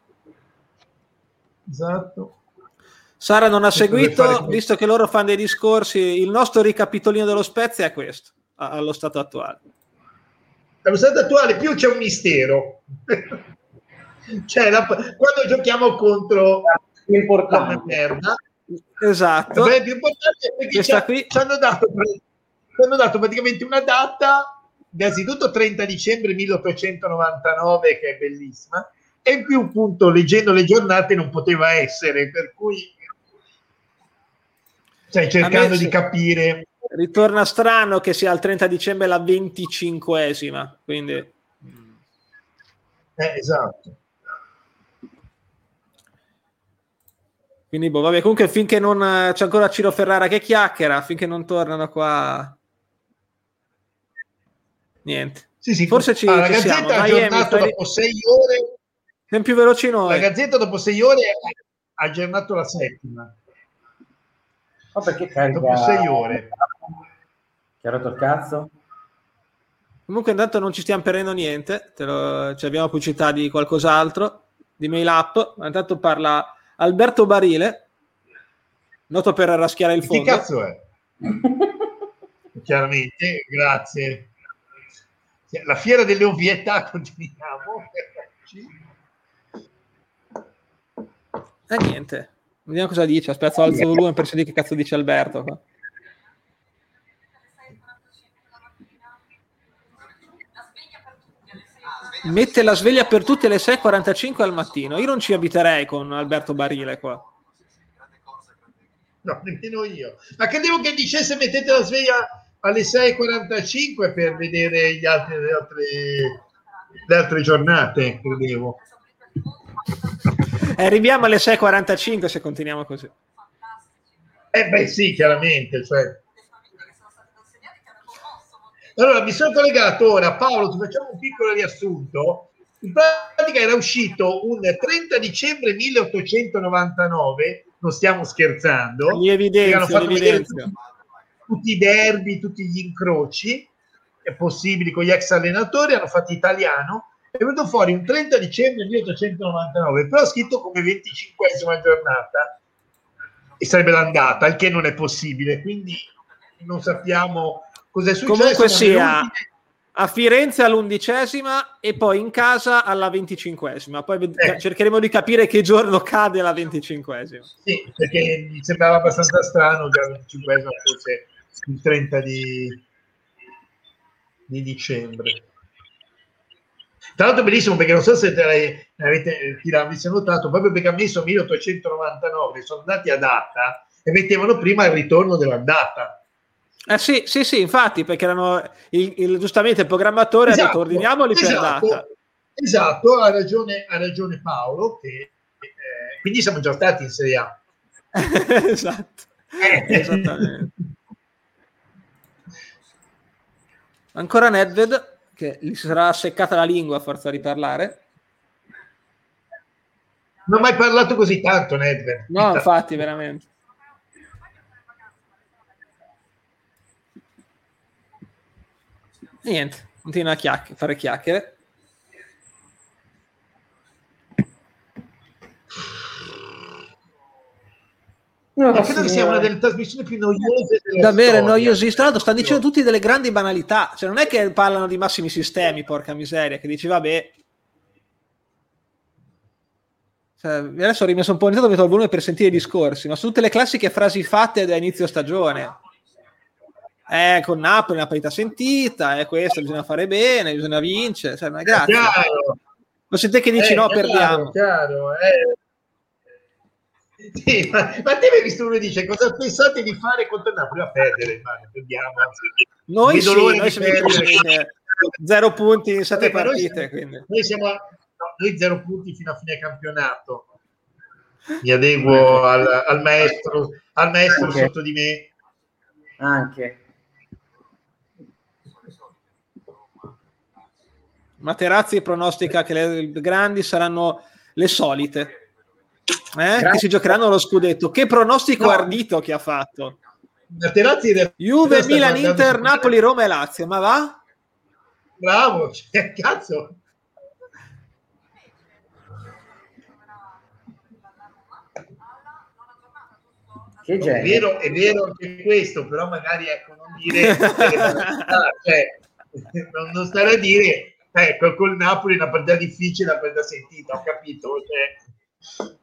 Esatto. Sara non ha seguito, visto che loro fanno dei discorsi, il nostro ricapitolino dello Spezia è questo, allo stato attuale. Allo stato attuale più c'è un mistero. cioè, la, quando giochiamo contro l'importante merda, Esatto. Beh, più importante è perché ci, qui... ci, hanno dato, ci hanno dato praticamente una data, innanzitutto 30 dicembre 1899, che è bellissima, e in più, appunto, leggendo le giornate non poteva essere, per cui stai cercando di capire. Ritorna strano che sia il 30 dicembre la 25esima, quindi... Eh, esatto. Quindi, boh, vabbè, comunque finché non eh, c'è ancora Ciro Ferrara che chiacchiera, finché non tornano qua, niente. Sì, sì, Forse ci, ah, la Gazzetta siamo. ha aggiornato dopo sei ore. Siamo più veloci noi. La Gazzetta dopo sei ore ha aggiornato la settima. Ma perché carica... Dopo sei ore. Che ha rotto il cazzo? Comunque intanto non ci stiamo perdendo niente, lo... cioè, abbiamo pubblicità di qualcos'altro, di mail up, ma intanto parla Alberto Barile, noto per raschiare il fondo. Che cazzo è? Chiaramente, grazie. La fiera delle ovvietà, continuiamo. E eh, niente, vediamo cosa dice. Aspetta, alzo il volume per sentire che cazzo dice Alberto. Qua. mette la sveglia per tutte le 6.45 al mattino. Io non ci abiterei con Alberto Barile qua. No, nemmeno io. Ma credevo che dicesse mettete la sveglia alle 6.45 per vedere gli altri, le, altre, le altre giornate, credevo. Eh, arriviamo alle 6.45 se continuiamo così. Eh beh sì, chiaramente. Cioè, allora, mi sono collegato ora, Paolo, ti facciamo un piccolo riassunto. In pratica era uscito un 30 dicembre 1899, non stiamo scherzando. Li evidenzio, li evidenzio. Tutti i derby, tutti gli incroci possibili con gli ex allenatori, hanno fatto italiano. È venuto fuori un 30 dicembre 1899, però scritto come 25esima giornata e sarebbe l'andata, il che non è possibile, quindi non sappiamo Cos'è successo? Comunque sia a Firenze all'undicesima e poi in casa alla venticinquesima. Poi eh. cercheremo di capire che giorno cade la venticinquesima. Sì, perché mi sembrava abbastanza strano che la venticinquesima fosse il 30 di, di dicembre. Tra l'altro bellissimo perché non so se te l'hai, avete, ti l'avete notato, proprio perché ha messo 1899, sono andati a data e mettevano prima il ritorno della data eh sì, sì, sì, infatti, perché erano il, il, giustamente il programmatore esatto, ha detto ordiniamoli esatto. per data. Esatto, ha ragione, ha ragione Paolo, che, eh, quindi siamo già stati in Serie A. esatto, eh. esattamente. Ancora Nedved, che gli sarà seccata la lingua a forza di parlare. Non ho mai parlato così tanto, Nedved. No, infatti, veramente. niente, continua a chiacch- fare chiacchiere. No, credo che sia una delle trasmissioni più noiose davvero noiosissima tra l'altro stanno dicendo tutti delle grandi banalità cioè non è che parlano di massimi sistemi porca miseria che dici vabbè cioè, adesso ho rimesso un po' in ho messo il volume per sentire i discorsi ma su tutte le classiche frasi fatte da inizio stagione eh, con Napoli una partita sentita, eh, questo bisogna fare bene, bisogna vincere, cioè, ma grazie. Lo sentite che dici eh, no, chiaro, perdiamo. Chiaro, eh. Sì, ma, ma te hai visto uno dice cosa pensate di fare contro Napoli a perdere? Ma perdiamo. Noi sì, noi siamo in zero punti in sette Vabbè, partite. Noi, noi, siamo a, no, noi zero punti fino a fine campionato. Mi adeguo al, al maestro, al maestro okay. sotto di me. Anche. Materazzi pronostica che le grandi saranno le solite, eh? che si giocheranno lo scudetto. Che pronostico no. ardito che ha fatto. Materazzi Juve, Milan, Inter, Napoli, Roma e Lazio, ma va? Bravo, cioè, cazzo. Che è vero, è vero anche questo, però magari ecco, non dire cioè, non, non stare a dire ecco, col Napoli è una partita difficile, una partita sentita, ho capito. Cioè...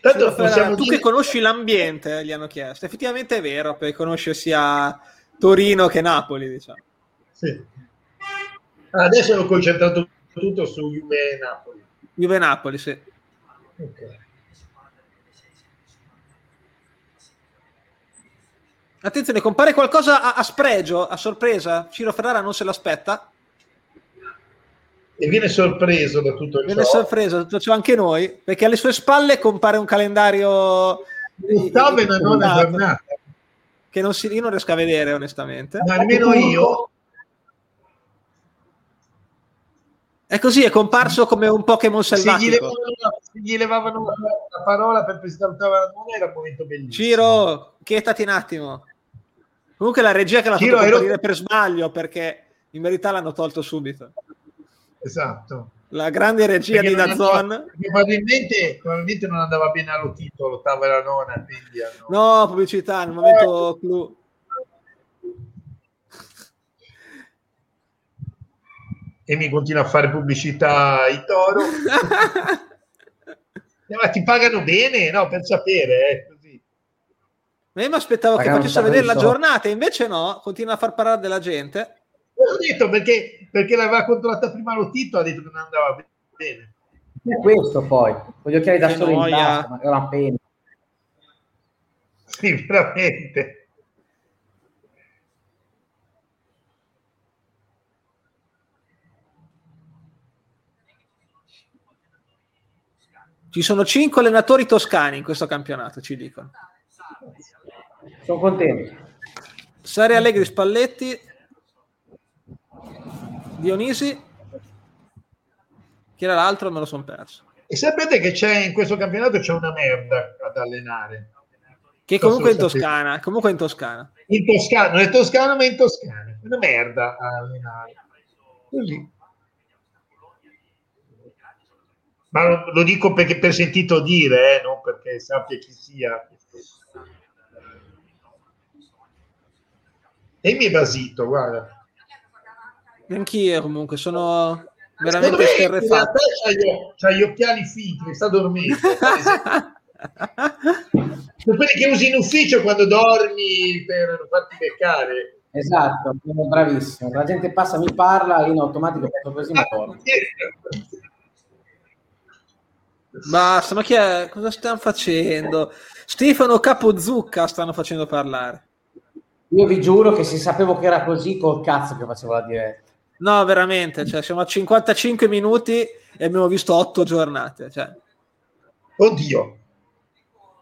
Tanto possiamo tu dire... che conosci l'ambiente, gli hanno chiesto. Effettivamente è vero, perché conosce sia Torino che Napoli, diciamo. Sì. Adesso ho concentrato tutto su Juve e Napoli. Juve e Napoli, sì. Ok. Attenzione, compare qualcosa a, a, spregio, a sorpresa. Ciro Ferrara non se l'aspetta. E viene sorpreso da tutto il Viene ciò. sorpreso da tutto ciò anche noi, perché alle sue spalle compare un calendario... Gustavo non è giornata. Che non si, io non riesco a vedere, onestamente. Ma almeno io... È così, è comparso come un Pokémon selvatico. Se gli levavano, se gli levavano la parola per presentare la non era un momento bellissimo. Ciro, chietati un attimo. Comunque la regia che l'ha Ciro, fatto ero... per sbaglio perché in verità l'hanno tolto subito. Esatto. La grande regia perché di Dazon. Probabilmente, probabilmente, non andava bene allo titolo, ottava e la nona. Quindi hanno... No, pubblicità, nel momento eh. clou. E mi continua a fare pubblicità i toro. Eh, ma ti pagano bene? No, per sapere. Eh. Ma io mi aspettavo che facesse vedere la giornata, invece no, continua a far parlare della gente. Ho detto perché, perché l'aveva controllata prima lo Tito, ha detto che non andava bene. È questo poi, con gli occhiali da sole in tasca, ma è una pena. Sì, veramente. Ci sono cinque allenatori toscani in questo campionato, ci dicono. Sono contento. Sari Allegri Spalletti, Dionisi, chi era l'altro me lo sono perso. E sapete che c'è in questo campionato c'è una merda ad allenare. Che comunque in Toscana, comunque in Toscana. In Toscana, non è Toscana ma in Toscana. Una merda a allenare. Così. Ma lo, lo dico perché per sentito dire, eh, non perché sappia chi sia. E mi è basito, guarda. Anch'io comunque sono veramente sterrefatto. C'ha gli occhiali finti, sta dormendo. Sono quelli che usi in ufficio quando dormi per farti beccare. Esatto, bravissimo. La gente passa, mi parla, io in automatico faccio così, ma torno. Basta, ma chi è? Cosa stanno facendo? Stefano Capozucca stanno facendo parlare. Io vi giuro che se sapevo che era così, col cazzo che facevo la diretta. No, veramente, cioè, siamo a 55 minuti e abbiamo visto 8 giornate. Cioè. Oddio,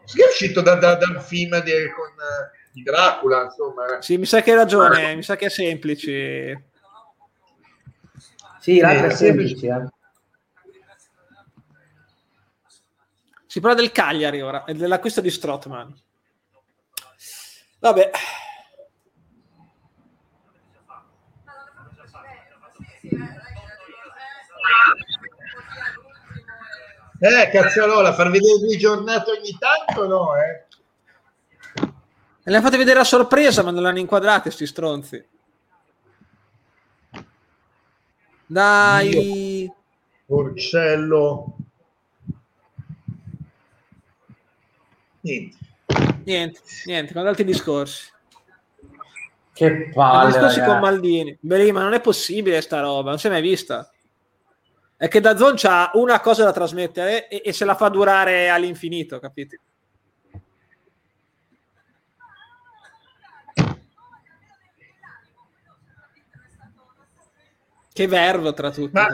che è uscito da, da, dal film di, con, di Dracula, insomma. Sì, mi sa che hai ragione, mi sa che è semplice. Sì, l'altro è semplice. Eh. Si parla del Cagliari ora e dell'acquisto di Strotman. Vabbè. Eh, cazzarola, far vedere due giornate ogni tanto no, eh? E le fate vedere a sorpresa, ma non l'hanno inquadrate, sti stronzi. Dai. Porcello. Niente. Niente, niente, con altri discorsi. Che palle. Discorsi con Maldini. Beh, ma non è possibile sta roba, non si è mai vista è che da Zone c'ha una cosa da trasmettere e, e, se la fa durare all'infinito, capite? Che verbo tra tutti. Ma,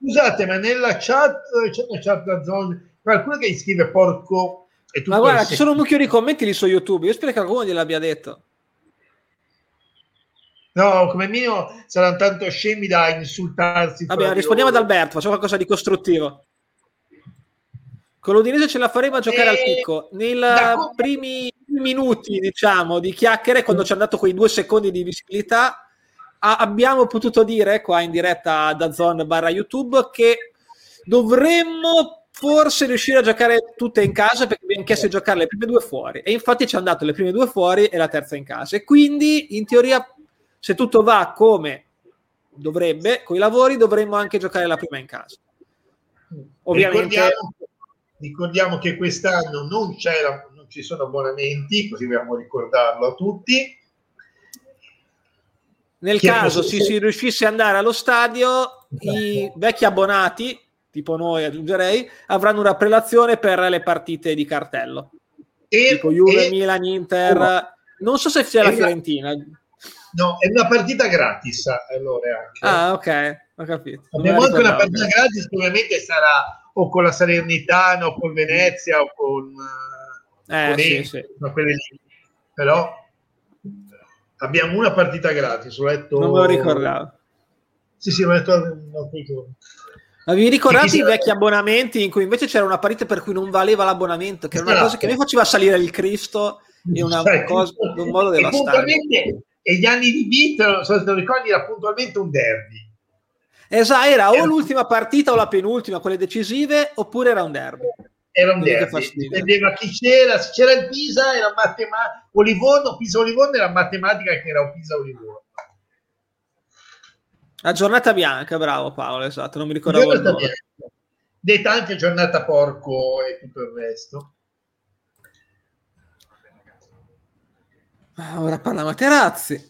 scusate, ma nella chat, c'è una chat da Zone, qualcuno che scrive porco e Ma guarda, ci sono un mucchio di commenti lì su YouTube, io spero che qualcuno gliel'abbia detto. No, come minimo saranno tanto scemi da insultarsi. Vabbè, rispondiamo ad Alberto, facciamo qualcosa di costruttivo. Con l'Udinese ce la faremo a giocare e... al eh, picco. Nei primi minuti, diciamo, di chiacchiere, quando ci hanno dato quei due secondi di visibilità, a- abbiamo potuto dire qua in diretta da Zone barra YouTube che dovremmo forse riuscire a giocare tutte in casa perché abbiamo chiesto di giocare le prime due fuori e infatti ci hanno dato le prime due fuori e la terza in casa e quindi in teoria se tutto va come dovrebbe, con i lavori dovremmo anche giocare la prima in casa. Ovviamente... Ricordiamo, ricordiamo che quest'anno non, non ci sono abbonamenti, così dobbiamo ricordarlo a tutti. Nel caso si, si riuscisse ad andare allo stadio, i vecchi abbonati, tipo noi aggiungerei, avranno una prelazione per le partite di cartello. E, tipo Juve, e, Milan, Inter. Oh, non so se sia la Fiorentina. No, è una partita gratis, allora anche. Ah, ok, ho capito. Abbiamo anche una partita gratis ovviamente sarà o con la Salernitana o con Venezia o con, eh, con sì, sì. quelle lì. Però abbiamo una partita gratis, ho letto... Non me lo ricordavo. Sì, sì, ho letto... Ma vi ricordate i vecchi abbonamenti in cui invece c'era una partita per cui non valeva l'abbonamento, che era una cosa che mi faceva salire il Cristo in una cosa, in un modo devastante e gli anni di beat, non so se lo ricordi, era puntualmente un derby. Esatto, era o l'ultima partita o la penultima, quelle decisive, oppure era un derby. Era un derby, dipendeva chi c'era, se c'era il Pisa era matematica, Olivono, Pisa Olivono era matematica che era un Pisa Olivono. La giornata bianca, bravo Paolo, esatto, non mi ricordavo il nome. Detta anche giornata porco e tutto il resto. Ora parla Materazzi.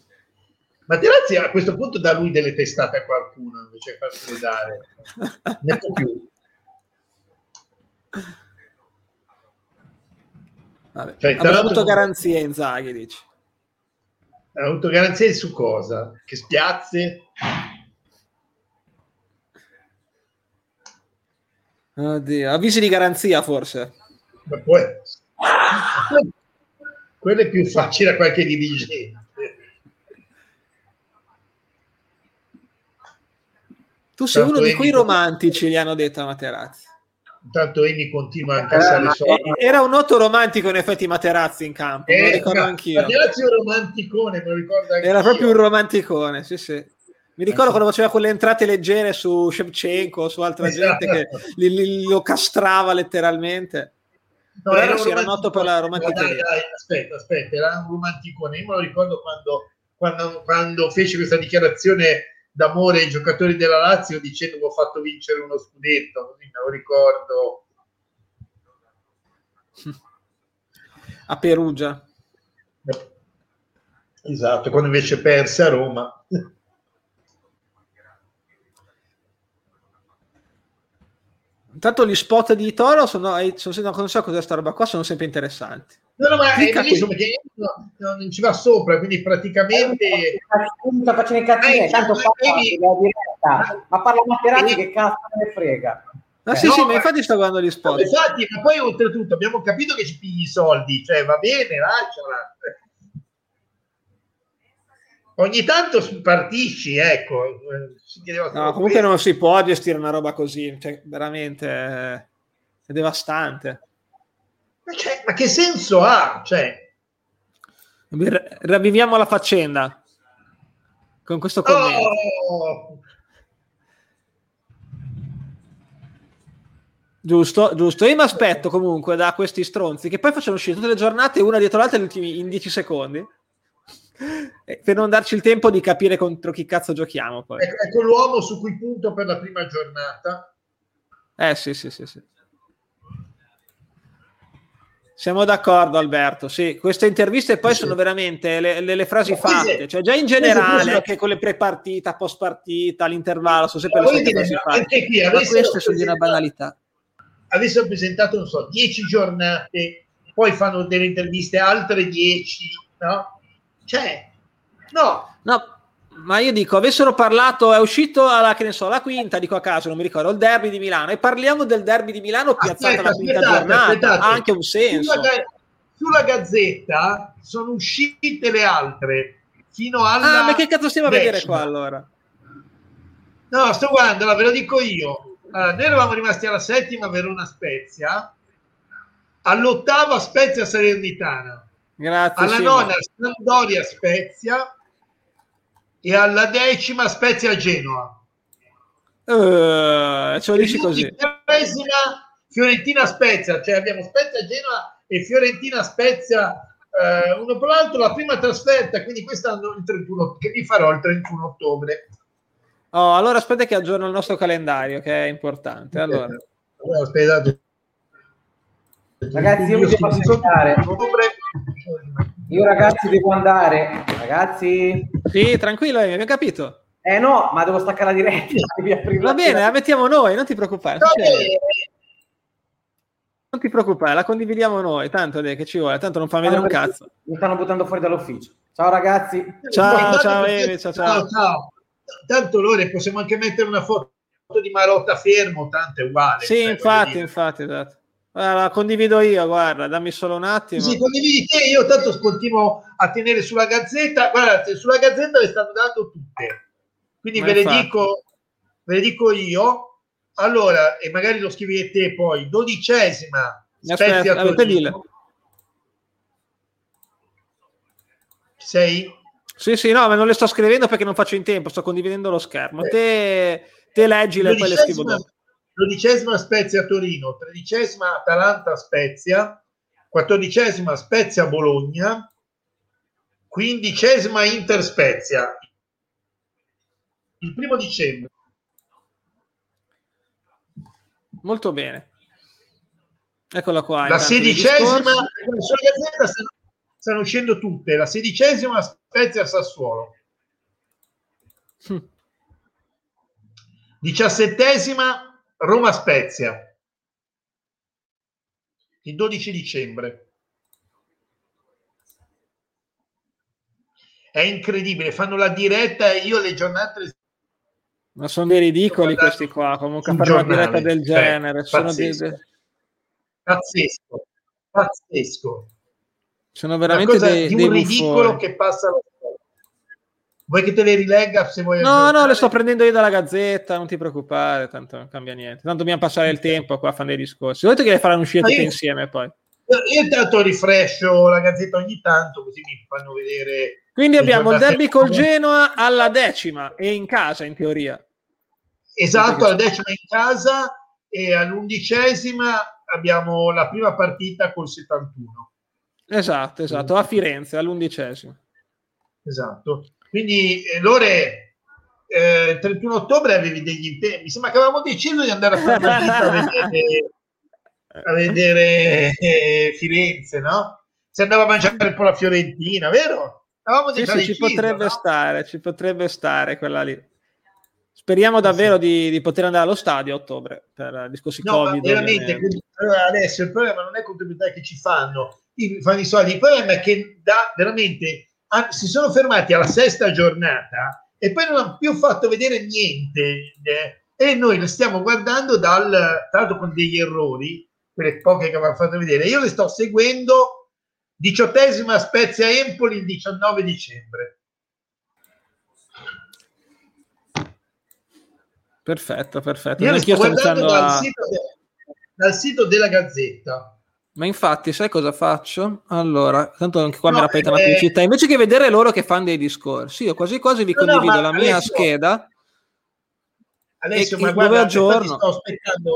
Materazzi a questo punto dà lui delle testate a qualcuno invece di farsele dare. ne può più. Vabbè. Cioè, ha avuto garanzie Inzaghi, dici. Ha avuto garanzie su cosa? Che spiazze? Oddio, avvisi di garanzia forse. Ma poi quello è più facile a qualche dirigente. Tu sei Tanto uno di quei romantici, gli hanno detto a Materazzi. Intanto Emi continua a stare eh, sopra. Era un noto romantico in effetti Materazzi in campo, eh, lo ricordo anch'io. Materazzi è un romanticone, me lo ricordo anche Era proprio un romanticone, sì sì. Mi ricordo quando faceva quelle entrate leggere su Shevchenko o su altra esatto. gente che li, li, lo castrava letteralmente. No, era, sì, era noto per la romantica. Dai, dai, aspetta, aspetta, era un romanticone. Io me lo ricordo quando, quando, quando fece questa dichiarazione d'amore ai giocatori della Lazio dicendo che ho fatto vincere uno scudetto, così me lo ricordo. A Perugia. Esatto, quando invece perse a Roma. Intanto gli spot di Toro sono, sono non so cos'è sta roba qua, sono sempre interessanti. No, no, ma Clicca è bellissimo qui. perché no, non ci va sopra, quindi praticamente... Non sta facendo i cazzi eh, tanto fa diretta. Ma parla Materazzi che cazzo ne frega. Ah, sì, no, sì, ma infatti sto guardando gli spot. Infatti, ma poi oltretutto abbiamo capito che ci pigli i soldi, cioè va bene, lasciala. Ogni tanto spartisci, ecco. No, comunque non si può gestire una roba così, cioè, veramente è devastante. Ma, cioè, ma che senso ha? Cioè... Ravviviamo la faccenda con questo commento. Oh! Giusto, giusto. Io mi aspetto comunque da questi stronzi che poi facciano uscire tutte le giornate una dietro l'altra in 10 secondi per non darci il tempo di capire contro chi cazzo giochiamo. Poi. Ecco, l'uomo su cui punto per la prima giornata. Eh sì, sì, sì, sì. Siamo d'accordo Alberto, sì, queste interviste poi sì. sono veramente le, le, le frasi fatte, cioè già in generale, anche con le pre-partita, post-partita, l'intervallo, sono sempre le solite frasi fatte, qui, ma queste sono di una banalità. Avessero presentato, non so, dieci giornate, poi fanno delle interviste altre dieci, no? Cioè, no. No, ma io dico, avessero parlato, è uscito alla, che ne so, la quinta, dico a caso, non mi ricordo, il derby di Milano, e parliamo del derby di Milano piazzata la quinta aspettate, giornata, aspettate. ha anche un senso. Sulla, sulla, Gazzetta sono uscite le altre, fino alla... Ah, ma che cazzo stiamo decima. a vedere qua allora? No, sto guardando, ve lo dico io. Allora, noi eravamo rimasti alla settima Verona Spezia, all'ottava Spezia Salernitana, Grazie, alla nona Sampdoria Spezia, e alla decima Spezia Genoa. Uh, ce lo dici così. Fiorentina Spezia, cioè abbiamo Spezia Genoa e Fiorentina Spezia eh, uno per l'altro la prima trasferta, quindi quest'anno il 31 che vi farò il 31 ottobre. Oh, allora aspetta che aggiorno il nostro calendario che è importante. Allora. allora aspettate. Ragazzi, io mi devo aspettare. Io ragazzi devo andare. Ragazzi. Sì, tranquillo, abbiamo capito. Eh no, ma devo staccare la diretta. Va bene, la mettiamo noi, non ti preoccupare. Non, non ti preoccupare, la condividiamo noi, tanto che ci vuole, tanto non fa vedere un cazzo. Mi stanno buttando fuori dall'ufficio. Ciao ragazzi. Ciao, ciao, Eve, ciao, ciao. ciao. Tanto loro possiamo anche mettere una foto di Marotta fermo, tanto è uguale. Sì, infatti, infatti, esatto. Allora, condivido io, guarda, dammi solo un attimo. Sì, condividi te, io tanto continuo a tenere sulla gazzetta. Guardate, sulla gazzetta le stanno dando tutte. Quindi ve le, dico, ve le dico io. Allora, e magari lo scrivete poi, dodicesima Spezia Torino. Sei? Sì, sì, no, ma non le sto scrivendo perché non faccio in tempo, sto condividendo lo schermo. Eh. Te, te leggile e poi le scrivo dopo dodicesima Spezia Torino, tredicesima Atalanta Spezia, quattordicesima Spezia Bologna, quindicesima Inter Spezia. Il primo dicembre. Molto bene. Eccola qua. La sedicesima, stanno, stanno uscendo tutte, la sedicesima Spezia Sassuolo. Hm. Diciassettesima Roma Spezia il 12 dicembre. È incredibile, fanno la diretta e io le giornate ma sono dei ridicoli questi qua, comunque fare una diretta del genere. Sono pazzesco. Dei... pazzesco, pazzesco. Sono veramente dei, di un dei ridicolo che passa Vuoi che te le rilegga se vuoi? No, no, le sto prendendo io dalla gazzetta, non ti preoccupare, tanto non cambia niente. Tanto dobbiamo passare il tempo qua a fare dei discorsi. Volete che le faranno uscire tutte io, insieme poi? Io intanto rifrescio la gazzetta ogni tanto, così mi fanno vedere... Quindi abbiamo il derby col Genoa alla decima e in casa, in teoria. Esatto, alla decima in casa e all'undicesima abbiamo la prima partita col 71. Esatto, esatto, a Firenze all'undicesima. Esatto. Quindi eh, Lore, eh, 31 ottobre avevi degli impegni. Mi sembra che avevamo deciso di andare a fare una visita a vedere, a vedere eh, Firenze, no? Si andava a mangiare un po' la Fiorentina, vero? Sì, sì, ci potrebbe no? stare, ci potrebbe stare quella lì. Speriamo davvero sì. di, di, poter andare allo stadio a ottobre per discorsi no, Covid. Veramente, allora adesso il problema non è contribuire che ci fanno, fanno i soldi. Il problema è che da, veramente ah, si sono fermati alla sesta giornata e poi non hanno più fatto vedere niente. Eh, e noi le stiamo guardando dal, tra l'altro con degli errori, quelle poche che avevamo fatto vedere. Io le sto seguendo, diciottesima Spezia Empoli il 19 dicembre. Perfetto, perfetto. Io le sto guardando dal, a... sito de... dal sito della Gazzetta. Ma infatti, sai cosa faccio? Allora, tanto anche qua no, mi rapita eh, una pubblicità. Invece che vedere loro che fanno dei discorsi, io quasi quasi vi no, condivido no, la mia Alessio, scheda. Alessio, e, ma guarda, aggiorno. sto aspettando.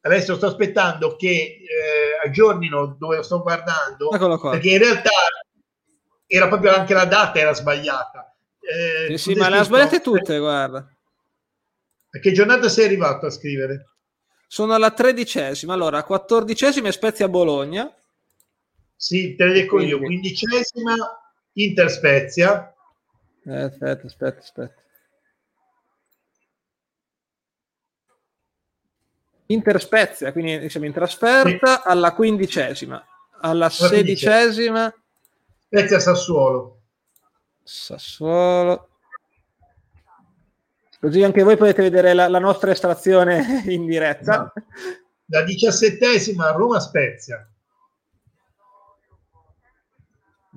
Adesso sto aspettando che eh, aggiornino dove lo sto guardando. Perché in realtà era proprio anche la data era sbagliata. Eh, sì, sì ma le ha sbagliate tutte, guarda. A che giornata sei arrivato a scrivere? Sono alla tredicesima, allora quattordicesima Spezia Bologna. Sì, te le dico io, quindicesima Inter Spezia. Eh, aspetta, aspetta, aspetta. Inter Spezia, quindi siamo in trasferta sì. alla quindicesima, alla sedicesima Spezia Sassuolo. Sassuolo. Così anche voi potete vedere la, la nostra estrazione in diretta. No. La diciassettesima Roma Spezia.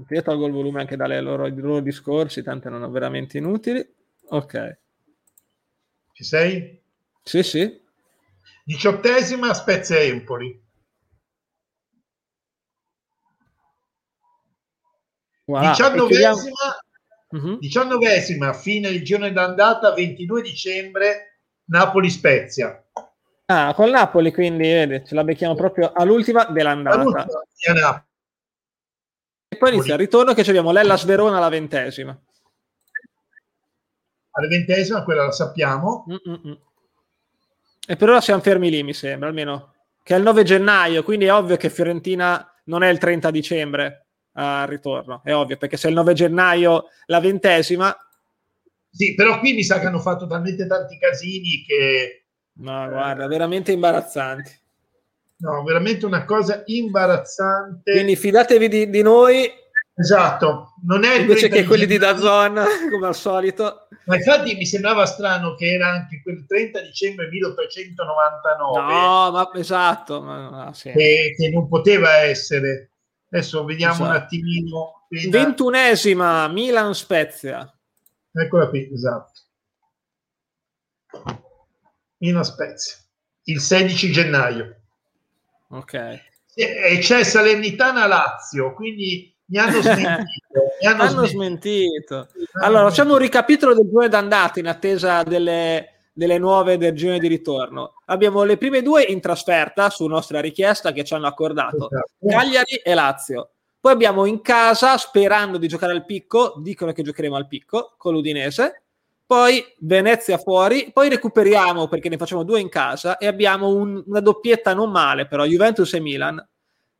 Io tolgo il volume anche dalle loro, loro discorsi, tanto non ho veramente inutili. Ok. Ci sei? Sì, sì. Diciottesima Spezia Empoli. Voilà. Diciannovesima Uh-huh. Diciannovesima, fine del girone d'andata, 22 dicembre, Napoli-Spezia. Ah, col Napoli quindi vedi, ce la becchiamo proprio all'ultima dell'andata. All'ultima, e poi inizia il ritorno che abbiamo l'Ellas Verona alla ventesima. Alla ventesima, quella la sappiamo. Mm-mm. E per ora siamo fermi lì, mi sembra, almeno. Che è il 9 gennaio, quindi è ovvio che Fiorentina non è il 30 dicembre al ritorno, è ovvio, perché se il 9 gennaio la ventesima... Sì, però qui mi sa che hanno fatto talmente tanti casini che... No, guarda, veramente imbarazzanti. No, veramente una cosa imbarazzante. Quindi fidatevi di, di noi. Esatto, non è invece che quelli di Dazon, come al solito. Ma infatti mi sembrava strano che era anche quel 30 dicembre 1899. No, ma esatto, ma, no, sì. che, che non poteva essere. Adesso vediamo esatto. un attimino. Ventunesima Milan Spezia. Eccola qui, esatto. Milan Spezia. Il 16 gennaio. Ok. E c'è Salernitana Lazio, quindi mi hanno smentito. mi hanno, hanno smentito. smentito. Allora, facciamo un ricapitolo del due d'andata in attesa delle delle nuove del girone di ritorno. Abbiamo le prime due in trasferta su nostra richiesta che ci hanno accordato, esatto. Cagliari e Lazio. Poi abbiamo in casa, sperando di giocare al picco, dicono che giocheremo al picco con l'Udinese. Poi Venezia fuori, poi recuperiamo perché ne facciamo due in casa e abbiamo un, una doppietta non male, però Juventus e Milan.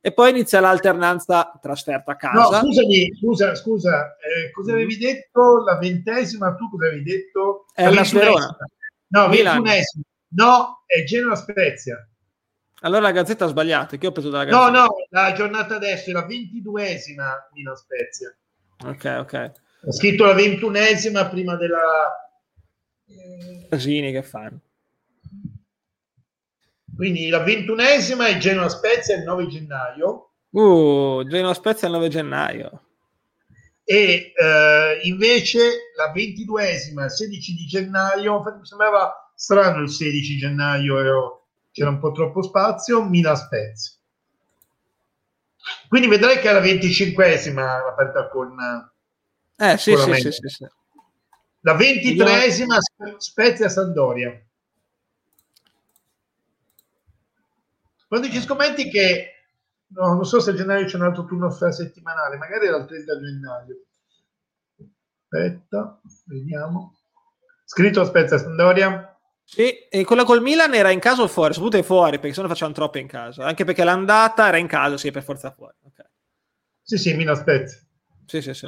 E poi inizia l'alternanza trasferta a casa. No, scusami, scusa, scusa, eh, cosa avevi detto? La ventesima, tu cosa avevi detto? È la Sverona. No, ventunesimo. No, è Genoa Spezia. Allora la gazzetta ha sbagliato, che ho preso dalla gazzetta? No, no, la giornata adesso è la ventiduesima Milan Spezia. Ok, ok. Ho scritto la ventunesima prima della... Casini che fanno. Quindi la ventunesima è Genoa Spezia il 9 gennaio. Uh, Genoa Spezia il 9 gennaio e eh, invece la ventiduesima, il 16 di gennaio, mi sembrava strano il 16 gennaio, ero, c'era un po' troppo spazio, Milan Spezia. Quindi vedrai che è la venticinquesima aperta con... Eh sì, con sì, sì, sì, sì, La ventitreesima Spezia Sandoria. Quando ci scommetti che No, non so se a gennaio c'è un altro turno settimanale, magari era il 30 gennaio. Aspetta, vediamo. Scritto aspetta, Sandoria. Sì, e quella col Milan era in casa o fuori? Soprattutto fuori, perché se no facciamo troppe in casa. Anche perché l'andata era in casa, sì, per forza fuori. Okay. Sì, sì, Milan aspetta. Sì, sì, sì.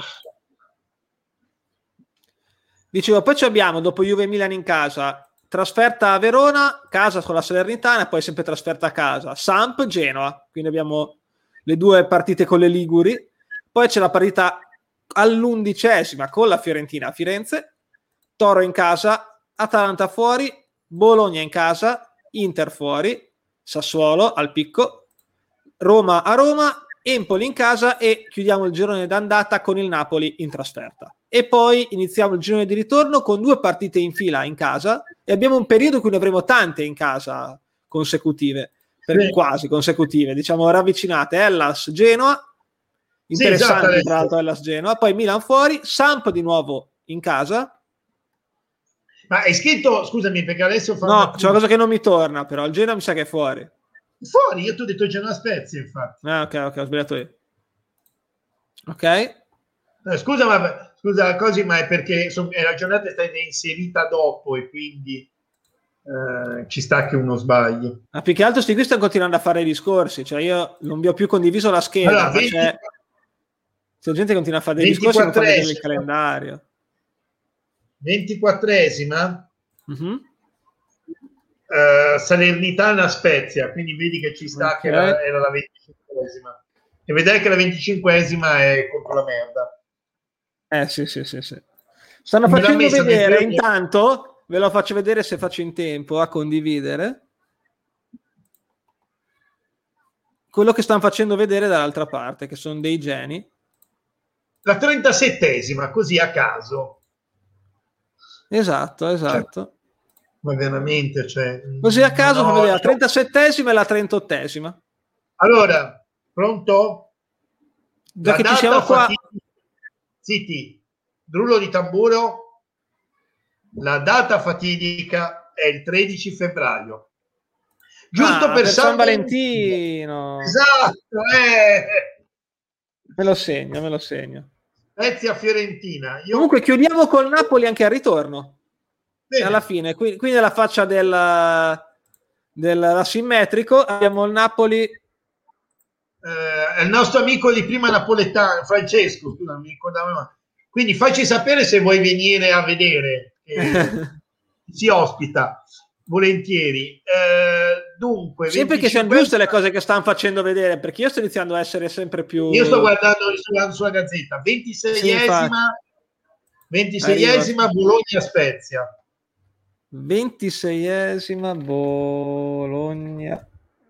Dicevo, poi abbiamo, dopo Juve Milan in casa, trasferta a Verona, casa con la Salernitana, poi sempre trasferta a casa, Samp, Genoa, quindi abbiamo le due partite con le Liguri, poi c'è la partita all'undicesima con la Fiorentina a Firenze, Toro in casa, Atalanta fuori, Bologna in casa, Inter fuori, Sassuolo al picco, Roma a Roma, Empoli in casa e chiudiamo il girone d'andata con il Napoli in trasferta. E poi iniziamo il girone di ritorno con due partite in fila in casa e abbiamo un periodo in cui ne avremo tante in casa consecutive, per sì. quasi consecutive, diciamo ravvicinate. Hellas, Genoa, interessante sì, esatto, tra l'altro Hellas, Genoa, poi Milan fuori, Samp di nuovo in casa. Ma hai scritto, scusami, perché adesso... No, c'è una cosa che non mi torna, però il Genoa mi sa che è fuori. Fuori, io ti ho detto Genoa Spezia, infatti. Ah, ok, ok, ho sbagliato io. Ok. Eh, scusa, ma scusa, così, ma è perché son, la giornata è stata inserita dopo e quindi eh, ci sta che uno sbagli. Ma più che altro, sti qui stanno continuando a fare i discorsi, cioè io non vi ho più condiviso la scheda, allora, 20... c'è... c'è gente che continua a fare dei discorsi e non vedere il calendario. 24esima. Mm-hmm uh, Salernitana Spezia, quindi vedi che ci sta okay. che era, era la 25esima. E vedrai che la 25esima è contro la merda. Eh sì, sì, sì, sì. Stanno Me facendo vedere, intanto ve lo faccio vedere se faccio in tempo a condividere. Quello che stanno facendo vedere dall'altra parte, che sono dei geni. La 37esima, così a caso. Esatto, esatto ma veramente cioè, così a caso no, la 37esima e la 38esima allora pronto già che ci siamo qua zitti drullo di tamburo la data fatidica è il 13 febbraio giusto ah, per, per San, San Valentino esatto eh. me lo segno me lo segno Spezia Fiorentina Io... comunque chiudiamo col Napoli anche al ritorno Bene. alla fine, quindi, quindi alla faccia del, del simmetrico abbiamo il Napoli. Eh, è il nostro amico di prima napoletano, Francesco, scusa, mi Quindi facci sapere se vuoi venire a vedere. si ospita volentieri. Eh, dunque, sempre che siano giuste le cose che stanno facendo vedere, perché io sto iniziando a essere sempre più. Io sto guardando sulla, sulla gazzetta, 26esima, sì, 26esima Bologna Spezia. 26esima Bologna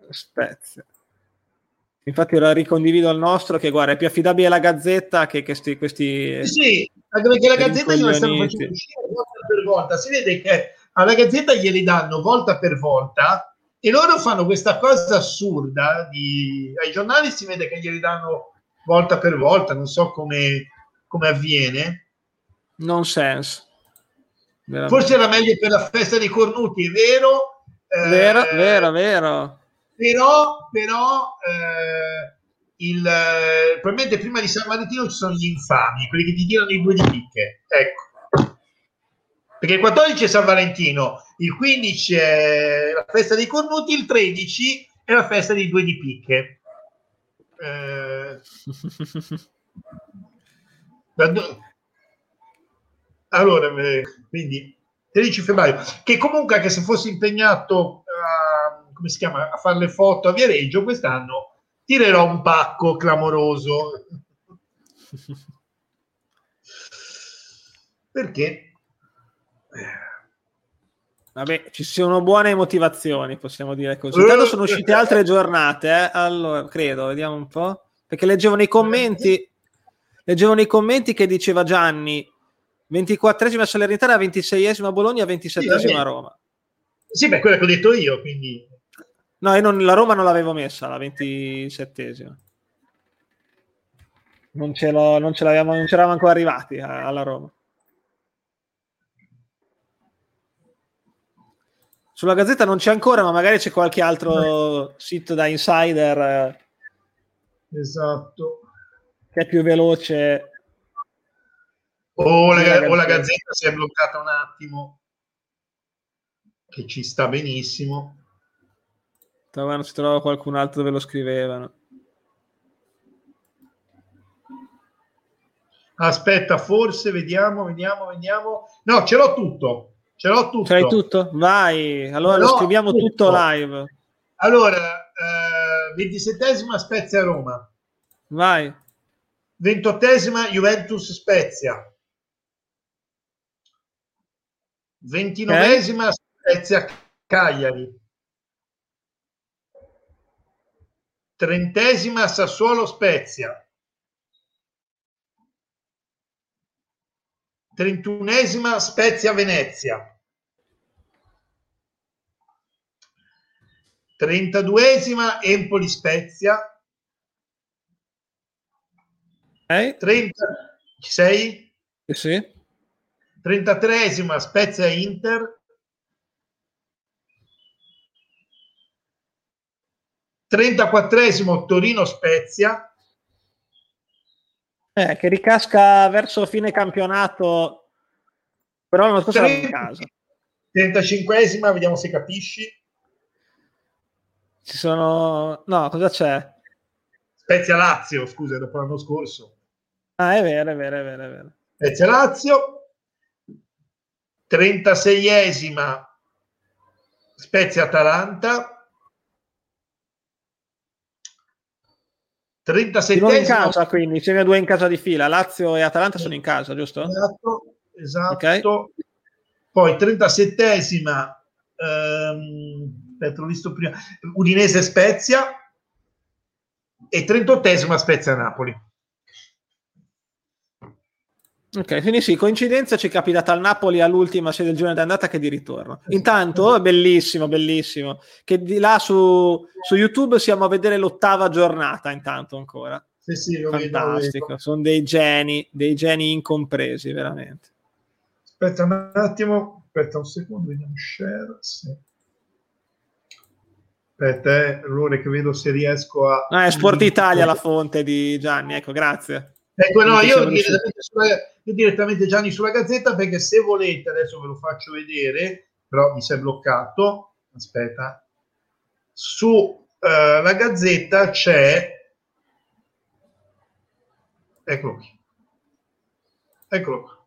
Spezia. Infatti ora ricondivido il nostro che guarda è più affidabile la Gazzetta che questi, questi Sì, anche perché la Gazzetta gliela stanno facendo uscire volta per volta. Si vede che alla Gazzetta glieli danno volta per volta e loro fanno questa cosa assurda di... ai giornali si vede che glieli danno volta per volta, non so come, come avviene. Non sense. Veramente. Forse era meglio per la festa dei cornuti, è vero? Eh, vero, vero, vero. Però, però eh, il, eh, probabilmente prima di San Valentino ci sono gli infami, quelli che ti tirano i due di picche. Ecco. Perché il 14 è San Valentino, il 15 è la festa dei cornuti, il 13 è la festa dei due di picche. Eh, allora, eh, quindi 13 febbraio, che comunque anche se fossi impegnato come si chiama, a fare le foto a Viareggio quest'anno, tirerò un pacco clamoroso. Perché? Vabbè, ci sono buone motivazioni, possiamo dire così. Intanto sono uscite altre giornate, eh? allora, credo, vediamo un po'. Perché leggevo nei commenti, leggevo nei commenti che diceva Gianni, 24esima Salernitana, 26esima Bologna, 27esima sì, Roma. Sì, beh, quella che ho detto io, quindi... No, io non, la Roma non l'avevo messa, la 27esima. Non ce, non ce l'avevamo, non c'eravamo ancora arrivati alla Roma. Sulla Gazzetta non c'è ancora, ma magari c'è qualche altro sito da insider. Esatto. Che è più veloce o la, o la Gazzetta si è bloccata un attimo, che ci sta benissimo. Trovano, si trova qualcun altro dove lo scrivevano. Aspetta, forse vediamo, vediamo, vediamo. No, ce l'ho tutto. Ce l'ho tutto. Ce l'hai tutto? Vai, allora lo scriviamo tutto, tutto live. Allora, eh, 27esima Spezia Roma. Vai. 28esima Juventus Spezia. 29esima okay. Spezia Cagliari. Trentesima Sassuolo Spezia. Trentunesima Spezia Venezia. 32esima Empoli Spezia. Okay. 30, ci sei? Sì. 33esima Spezia Inter. 34esimo Torino-Spezia. Eh, che ricasca verso fine campionato, però non so se è casa. 35esima, vediamo se capisci. Ci sono... No, cosa c'è? Spezia-Lazio, scusa, dopo l'anno scorso. Ah, è vero, è vero, è vero. È vero. Spezia-Lazio. 36esima Spezia-Atalanta. 37 due in casa quindi insieme a due in casa di fila Lazio e Atalanta sono in casa giusto? esatto, esatto. Okay. poi 37esima ehm, aspetta visto prima Udinese Spezia e 38esima Spezia Napoli Ok, quindi sì, coincidenza ci è capitata al Napoli all'ultima sia del giorno d'andata che di ritorno. Intanto, bellissimo, bellissimo, che di là su, su YouTube siamo a vedere l'ottava giornata intanto ancora. Sì, sì, Fantastico, sono dei geni, dei geni incompresi, veramente. Aspetta un attimo, aspetta un secondo, vediamo share, sì. Aspetta, eh, errore che vedo se riesco a... Ah, è Sport Italia la fonte di Gianni, ecco, grazie. Ecco, no, io direttamente, sulla, io direttamente Gianni sulla Gazzetta perché se volete, adesso ve lo faccio vedere, però mi si è bloccato, aspetta, su uh, la Gazzetta c'è... Eccolo qui. Eccolo qua.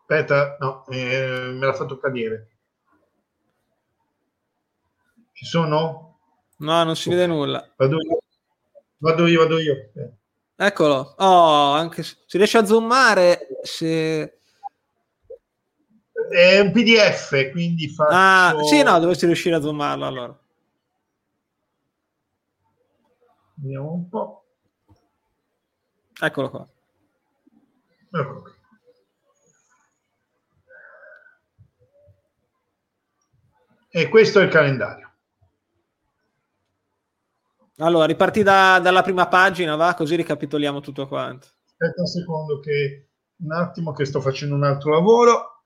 Aspetta, no, eh, me l'ha fatto cadere. Ci sono? No, non si vede nulla. Vado io, vado io. Vado io. Eccolo. Oh, anche se riesce a zoomare, se... È un PDF, quindi faccio... Ah, sì, no, dovresti riuscire a zoomarlo allora. Vediamo un po'. Eccolo qua. Eccolo qua. E questo è il calendario. Allora, riparti da, dalla prima pagina, va? Così ricapitoliamo tutto quanto. Aspetta un secondo che un attimo che sto facendo un altro lavoro.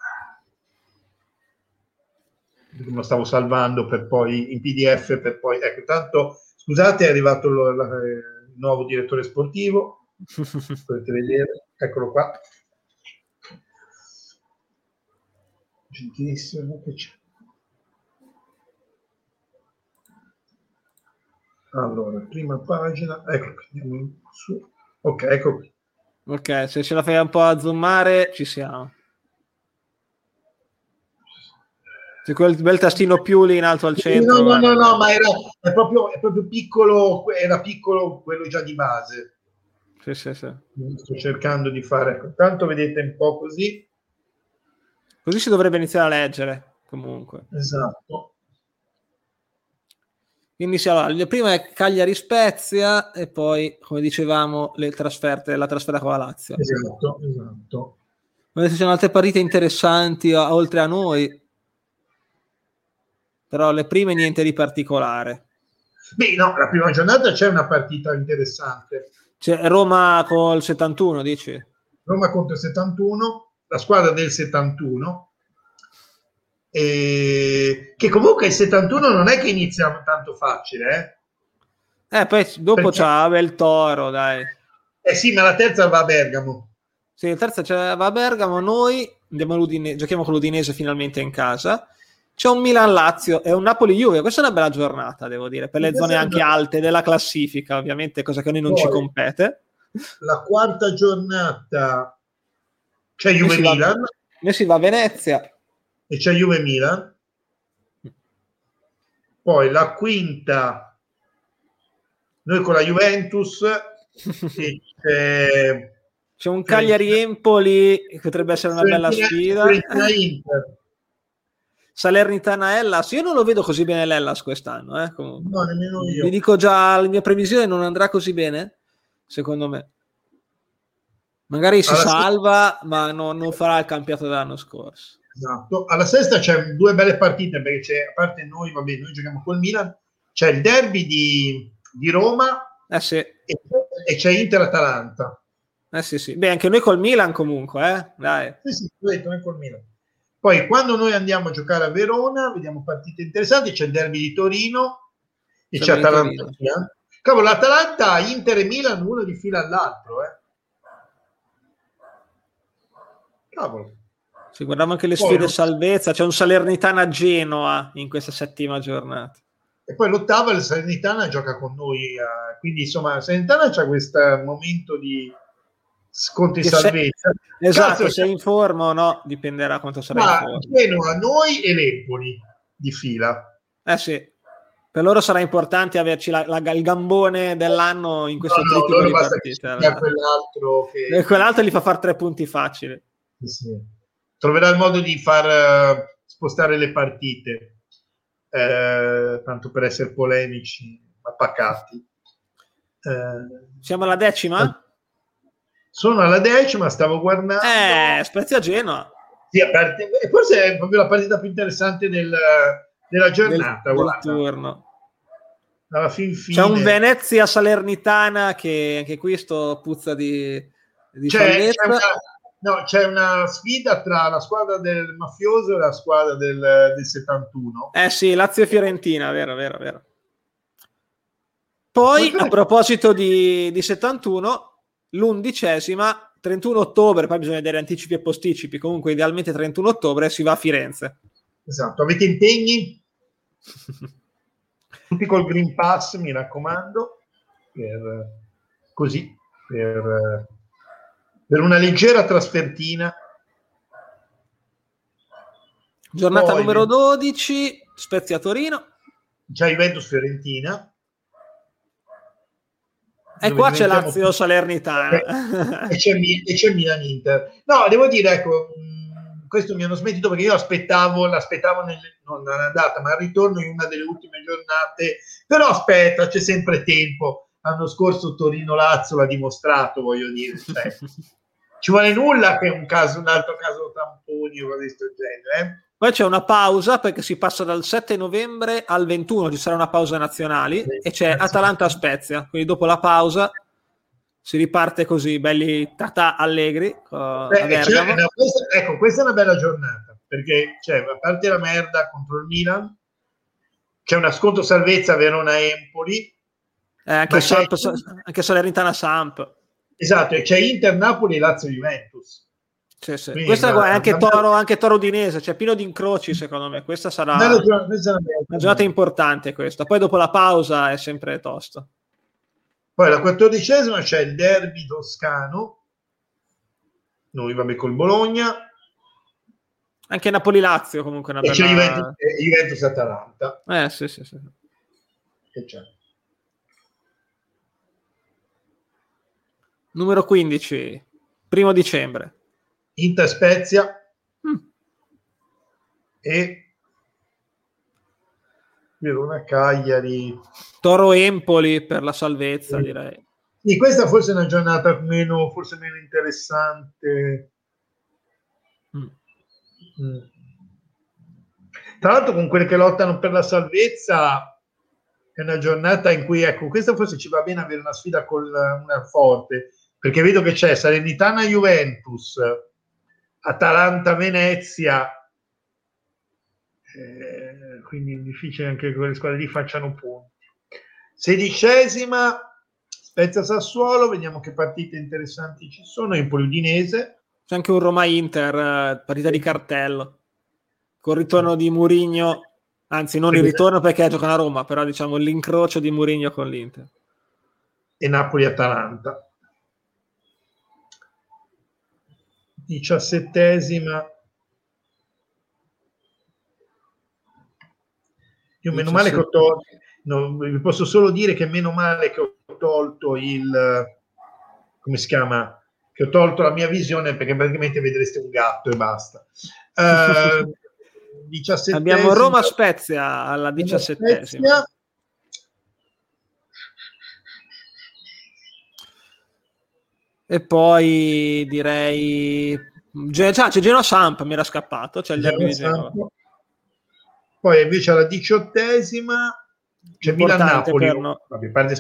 Lo stavo salvando per poi in PDF per poi ecco, tanto scusate, è arrivato lo, la, il nuovo direttore sportivo. Potete vedere, eccolo qua. Gentilissimo che c'è. Allora, prima pagina, ecco qui, su. Ok, ecco qui. Ok, se ce la fai un po' a zoomare, ci siamo. C'è quel bel tastino più lì in alto al centro. No, no, no, no, ma era è proprio, è proprio piccolo, era piccolo quello già di base. Sì, sì, sì. Sto cercando di fare, ecco, tanto vedete un po' così. Così si dovrebbe iniziare a leggere, comunque. Esatto. Quindi sì, allora, prima è Cagliari Spezia e poi, come dicevamo, le trasferte, la trasferta con la Lazio. Esatto, esatto. Ma ci sono altre partite interessanti a, oltre a noi, però le prime niente di particolare. Beh, no, la prima giornata c'è una partita interessante. C'è Roma col 71, dici? Roma contro il 71, la squadra del 71 e che comunque il 71 non è che inizia tanto facile, eh? Eh, poi dopo Perché... c'ha Abel Toro, dai. Eh sì, ma la terza va a Bergamo. Sì, la terza c'è, va a Bergamo, noi andiamo all'Udine, giochiamo con l'Udinese finalmente in casa. C'è un Milan-Lazio e un Napoli-Juve. Questa è una bella giornata, devo dire, per le zone anche alte della classifica, ovviamente, cosa che a noi non poi, ci compete. La quarta giornata c'è Juve-Milan. Noi si va a Venezia e c'è Juve Milan. poi la quinta, noi con la Juventus, c'è, c'è un Cagliari-Empoli che potrebbe essere una bella sfida. Salernitana Ellas, io non lo vedo così bene l'Ellas quest'anno. Eh, no, nemmeno io. Vi dico già, la mia previsione non andrà così bene, secondo me. Magari si Alla salva, sesta... ma no, non farà il campionato dell'anno scorso. Esatto. Alla sesta c'è due belle partite, perché c'è, a parte noi, vabbè, noi giochiamo col Milan, c'è il derby di, di Roma eh sì. e, e c'è Inter-Atalanta. Eh sì, sì. Beh, anche noi col Milan comunque, eh? Dai. Sì, sì, detto, noi col Milan. Poi quando noi andiamo a giocare a Verona, vediamo partite interessanti, c'è il derby di Torino e c'è Atalanta. Cavolo, l'Atalanta, Inter e Milan, uno di fila all'altro, eh. Cavolo. Sì, guardiamo anche le poi, sfide salvezza. C'è un Salernitana Genoa in questa settima giornata. E poi l'ottava, il Salernitana gioca con noi. Eh, quindi insomma, Salernitana c'è questo momento di sconti salvezza. Se, esatto, Cazzo, se in forma o no, dipenderà quanto sarà ma in forma. Genoa, noi e l'Empoli di fila. Eh sì. Per loro sarà importante averci la, la, il gambone dell'anno in questo no, no, di partite. Quell'altro, che... E quell'altro gli fa fare tre punti facili sì. Troverà il modo di far uh, spostare le partite, eh, tanto per essere polemici, ma pacati. Eh, Siamo alla decima? Sono alla decima, stavo guardando. Eh, Spezia Genoa. Sì, parte, forse è proprio la partita più interessante del, della giornata. Del, del. Alla fin fine. C'è un Venezia Salernitana che anche qui sto puzza di, di c'è, c'è, una, No, c'è una sfida tra la squadra del mafioso e la squadra del, del 71. Eh sì, Lazio e Fiorentina, vero, vero, vero. Poi, a proposito di, di 71, l'undicesima, 31 ottobre, poi bisogna vedere anticipi e posticipi, comunque idealmente 31 ottobre si va a Firenze. Esatto, avete impegni? Tutti col Green Pass, mi raccomando, per, così, per per una leggera trasfertina. Giornata Poi, numero 12, Spezia Torino. Già Juventus Fiorentina. E qua c'è Lazio più... Salernitana. E c'è, e c'è Milan Inter. No, devo dire, ecco, questo mi hanno smentito perché io aspettavo, l'aspettavo nel, non all'andata, ma al ritorno in una delle ultime giornate. Però aspetta, c'è sempre tempo. L'anno scorso Torino-Lazio l'ha dimostrato, voglio dire. Cioè, ci vuole nulla che un, caso, un altro caso tamponi o cose di questo genere. Eh? Poi c'è una pausa perché si passa dal 7 novembre al 21, ci sarà una pausa nazionali sì, e c'è Atalanta-Spezia, quindi dopo la pausa si riparte così, belli tata allegri. Uh, Beh, cioè, no, questa, ecco, questa è una bella giornata perché cioè, a parte la merda contro il Milan, c'è una sconto salvezza Verona-Empoli. Eh, anche, Samp, anche Salernitana-Samp. Esatto, e c'è Inter, Napoli, Lazio, Juventus. Sì, sì. Quindi, Questa è anche, Toro, anche Toro Udinese, c'è cioè pieno di incroci secondo me. Questa sarà una giornata importante questa. Poi dopo la pausa è sempre tosta. Poi la quattordicesima c'è il derby toscano. Noi vabbè col Bologna. Anche Napoli-Lazio comunque una e bella... c'è Juventus, Juventus-Atalanta. Eh sì sì sì. Che c'è? Numero 15, primo dicembre. Inter Spezia mm. e Verona Cagliari. Toro Empoli per la salvezza, sì. direi. Sì, questa forse è una giornata meno, forse meno interessante. Mm. Mm. Tra l'altro, con quelli che lottano per la salvezza, è una giornata in cui, ecco, questa forse ci va bene avere una sfida con una forte perché vedo che c'è Salernitana Juventus, Atalanta Venezia, eh, quindi è difficile anche che quelle squadre lì facciano punti. Sedicesima, Spezia Sassuolo, vediamo che partite interessanti ci sono, Empoli Udinese. C'è anche un Roma Inter, eh, partita di cartello, con il ritorno di Murigno, anzi non il ritorno perché gioca a Roma, però diciamo l'incrocio di Murigno con l'Inter. E Napoli-Atalanta. Diciassettesima Io meno male che ho tolto, no, vi posso solo dire che meno male che ho tolto il, come si chiama, che ho tolto la mia visione perché praticamente vedreste un gatto e basta. Uh, Abbiamo Roma Spezia alla diciassettesima. E poi direi Ge- c'è Genoa Samp, mi era scappato, c'è il derby di Genova. Poi invece alla diciottesima c'è Milan-Napoli. Per, no,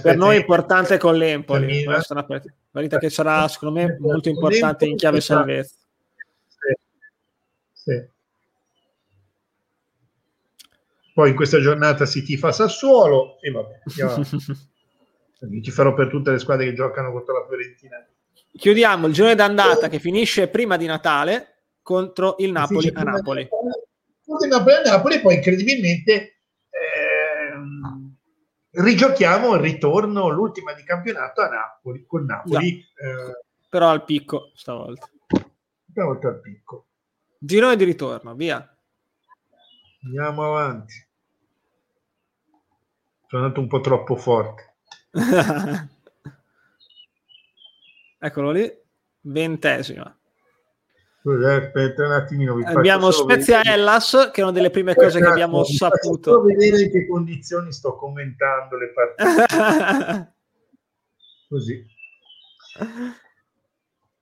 per noi è importante con l'Empoli. Questa è una partita che sarà secondo me molto importante in chiave salvezza. Sì. Sì. Poi in questa giornata si tifa Sassuolo e vabbè, io ti farò per tutte le squadre che giocano contro la Fiorentina. Chiudiamo il giorno d'andata che finisce prima di Natale contro il Napoli a Napoli. Contro il Napoli a Napoli, poi incredibilmente eh, rigiochiamo il ritorno, l'ultima di campionato a Napoli, con Napoli. No. Eh, Però al picco stavolta. Stavolta al picco. Girone di ritorno, via. Andiamo avanti. Sono andato un po' troppo forte. Eccolo lì, ventesima. Aspetta un attimino. abbiamo Spezia vedere. Hellas, che è una delle prime cose che abbiamo saputo. vedere in che condizioni sto commentando le partite. Così.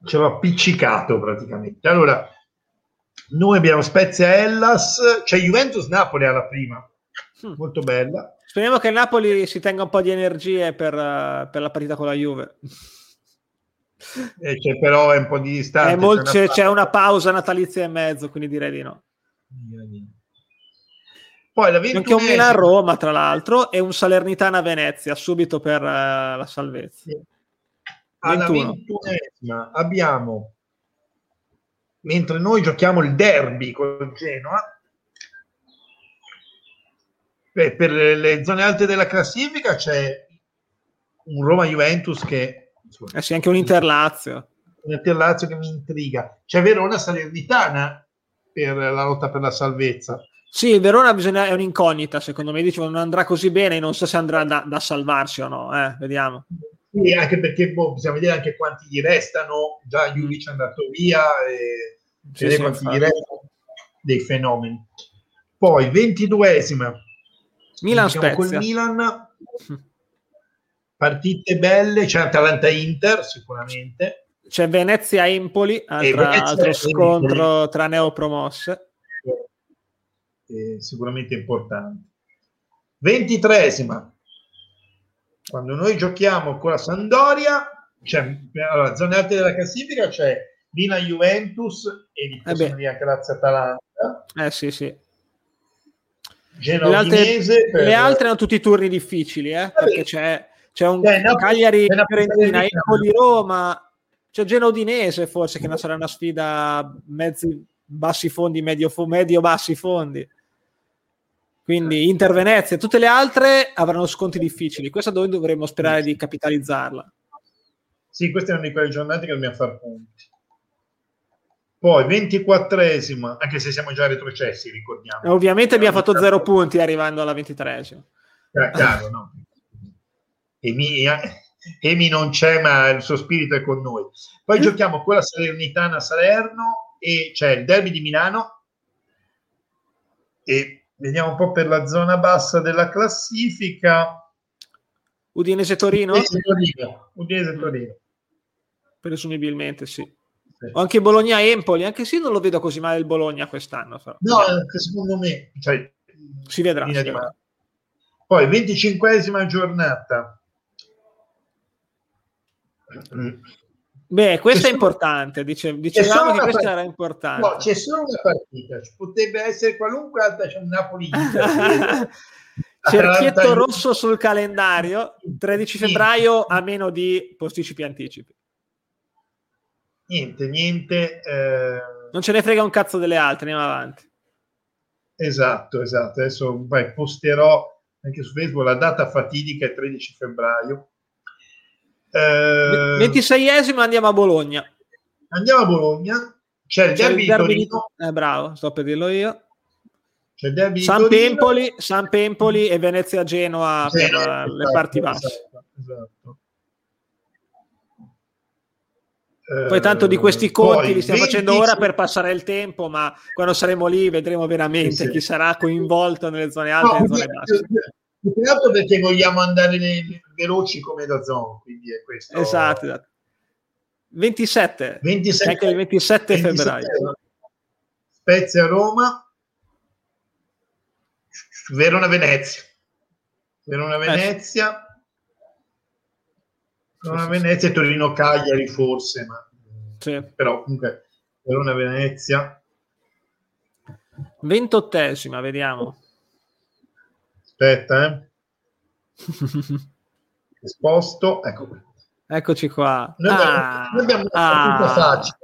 Ce l'ho appiccicato praticamente. Allora, noi abbiamo Spezia Hellas, c'è Juventus Napoli alla prima, hmm. molto bella. Speriamo che Napoli si tenga un po' di energie per, uh, per la partita con la Juve. Eh, c'è però è un po' di distanza. Molto, c'è, una, c'è una pausa natalizia in mezzo, quindi direi di no. Poi la anche un Milan-Roma, tra l'altro, e un Salernitana-Venezia subito per uh, la salvezza. Sì. Alla ventunesima abbiamo mentre noi giochiamo il derby con Genoa, Beh, per le zone alte della classifica c'è un Roma-Juventus che... Insomma, eh sì, anche un Inter-Lazio. Un Inter-Lazio che mi intriga. C'è Verona-Salernitana per la lotta per la salvezza. Sì, il Verona bisogna, è un'incognita, secondo me. Dicevo, non andrà così bene, non so se andrà da, da salvarsi o no. Eh, vediamo. Sì, anche perché boh, bisogna vedere anche quanti gli restano. Già Juric è andato via e sì, vedere sì, quanti gli restano dei fenomeni. Poi, ventiduesima. Milan diciamo col Milan. Partite belle, c'è Atalanta-Inter sicuramente. C'è Venezia-Empoli, altro scontro tra neopromosse. Eh, sicuramente importante. Ventitresima, quando noi giochiamo con la Sandoria, cioè, allora, zone alte della classifica c'è Milan Juventus e di eh anche Lazio Atalanta. Eh sì, sì. Genoa le altre, per... le altre hanno tutti i turni difficili, eh, perché c'è, c'è un eh, no, Cagliari, Fiorentina, Empoli, Roma, c'è Genodinese forse che sarà una sfida mezzi bassi fondi, medio, medio bassi fondi. Quindi Inter Venezia, tutte le altre avranno sconti difficili. Questa noi dovremmo sperare di capitalizzarla. Sì, queste erano di quelle giornate che dobbiamo fare punti. Poi 24esima, anche se siamo già retrocessi, ricordiamo. Ovviamente abbiamo fatto zero punti arrivando alla 23esima. Eh, chiaro, no? Emi, Emi non c'è, ma il suo spirito è con noi. Poi mm. giochiamo con la Salernitana Salerno e c'è il derby di Milano e Vediamo un po' per la zona bassa della classifica. Udinese Torino? Udinese Torino. Udinese Torino. Presumibilmente sì. sì. O anche Bologna Empoli, anche se non lo vedo così male il Bologna quest'anno. Però. No, secondo me cioè, si vedrà. Si vedrà. Poi 25esima giornata. Beh, questo è importante, dice, dicevamo che questo era importante. No, c'è solo una partita, ci potrebbe essere qualunque altra, c'è un Napoli. Cerchietto rosso sul calendario, 13 febbraio a meno di posticipi anticipi. Niente, niente. Eh... Non ce ne frega un cazzo delle altre, andiamo avanti. Esatto, esatto. Adesso vai, posterò anche su Facebook la data fatidica è 13 febbraio eh, 26esimo andiamo a Bologna. Andiamo a Bologna. C'è il, C'è derby, il derby di Torino. Eh, bravo, sto per dirlo io. San Pempoli, San Pempoli e Venezia Genoa per esatto, le parti basse. Esatto, esatto. Poi tanto di questi eh, conti Poi, li stiamo 20... facendo ora per passare il tempo, ma quando saremo lì vedremo veramente sì, sì. chi sarà coinvolto nelle zone alte no, e nelle zone basse. Più che altro perché vogliamo andare veloci come da zone, quindi è questo. Esatto, esatto. 27, 27 anche il 27, 27 febbraio. Spezia Roma, Verona Venezia. Verona Venezia. Eh, Verona Venezia e Torino Cagliari forse, ma sì. però comunque Verona Venezia. Ventottesima, vediamo. Aspetta, eh. Sposto, ecco qui. Eccoci qua. Noi ah, abbiamo, noi abbiamo ah, facile.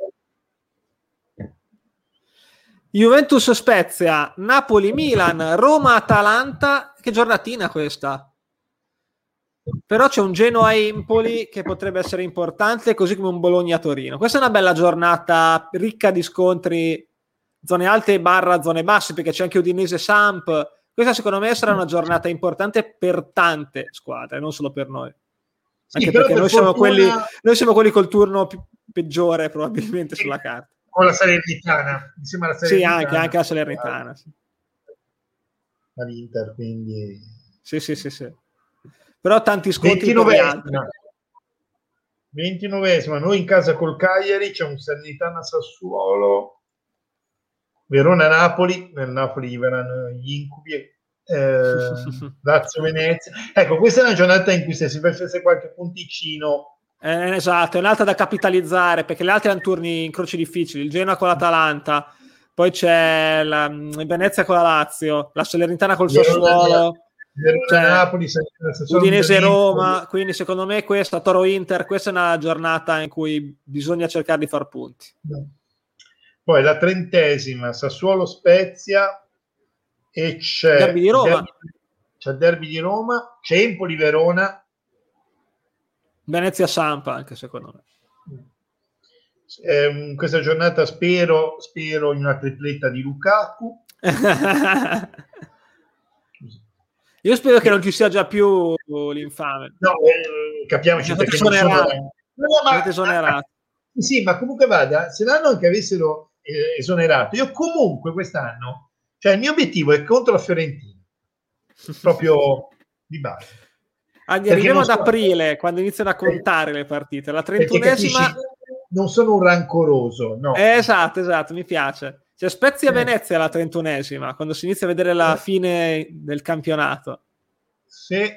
Juventus Spezia, Napoli Milan, Roma Atalanta. Che giornatina questa? Però c'è un Genoa Empoli che potrebbe essere importante, così come un Bologna Torino. Questa è una bella giornata ricca di scontri zone alte barra zone basse, perché c'è anche Udinese Samp. Questa secondo me sarà una giornata importante per tante squadre, non solo per noi. Anche sì, perché per noi, fortuna... siamo quelli, noi siamo quelli col turno peggiore probabilmente sì. sulla carta. O la Salernitana, insieme alla Salernitana. Sì, anche, anche la Salernitana. Sì. All'Inter, quindi... Sì, sì, sì, sì però tanti scontri 29 29esima, noi in casa col Cagliari c'è un Salernitana Sassuolo Verona Napoli nel Napoli gli verranno gli incubi eh, Lazio Venezia. Ecco questa è una giornata in cui se si facesse qualche punticino eh, esatto, è un'altra da capitalizzare perché le altre hanno turni incroci difficili il Genoa con l'Atalanta poi c'è la, Venezia con la Lazio la Salernitana col Sassuolo cioè, Napoli, Udinese Roma, quindi. secondo me questa Toro Inter, questa è una giornata in cui bisogna cercare di far punti. Poi la trentesima, Sassuolo Spezia e c'è derby di Roma. Derby, c'è derby di Roma, c'è Empoli Verona. Venezia Sampa anche secondo me. Eh, questa giornata spero, spero in una tripletta di Lukaku. Io spero che non ci sia già più l'infame. No, eh, capiamoci perché. Sono... No, ma, esonerato. Sì, ma comunque vada, se l'anno anche avessero eh, esonerato, io comunque quest'anno, cioè il mio obiettivo è contro la Fiorentina, proprio di base. Arriviamo ad aprile, quando iniziano a contare le partite. La trentunesima... Non sono un rancoroso, no. Eh, esatto, esatto, mi piace. C'è Spezia Venezia alla trentunesima, quando si inizia a vedere la fine del campionato. Sì,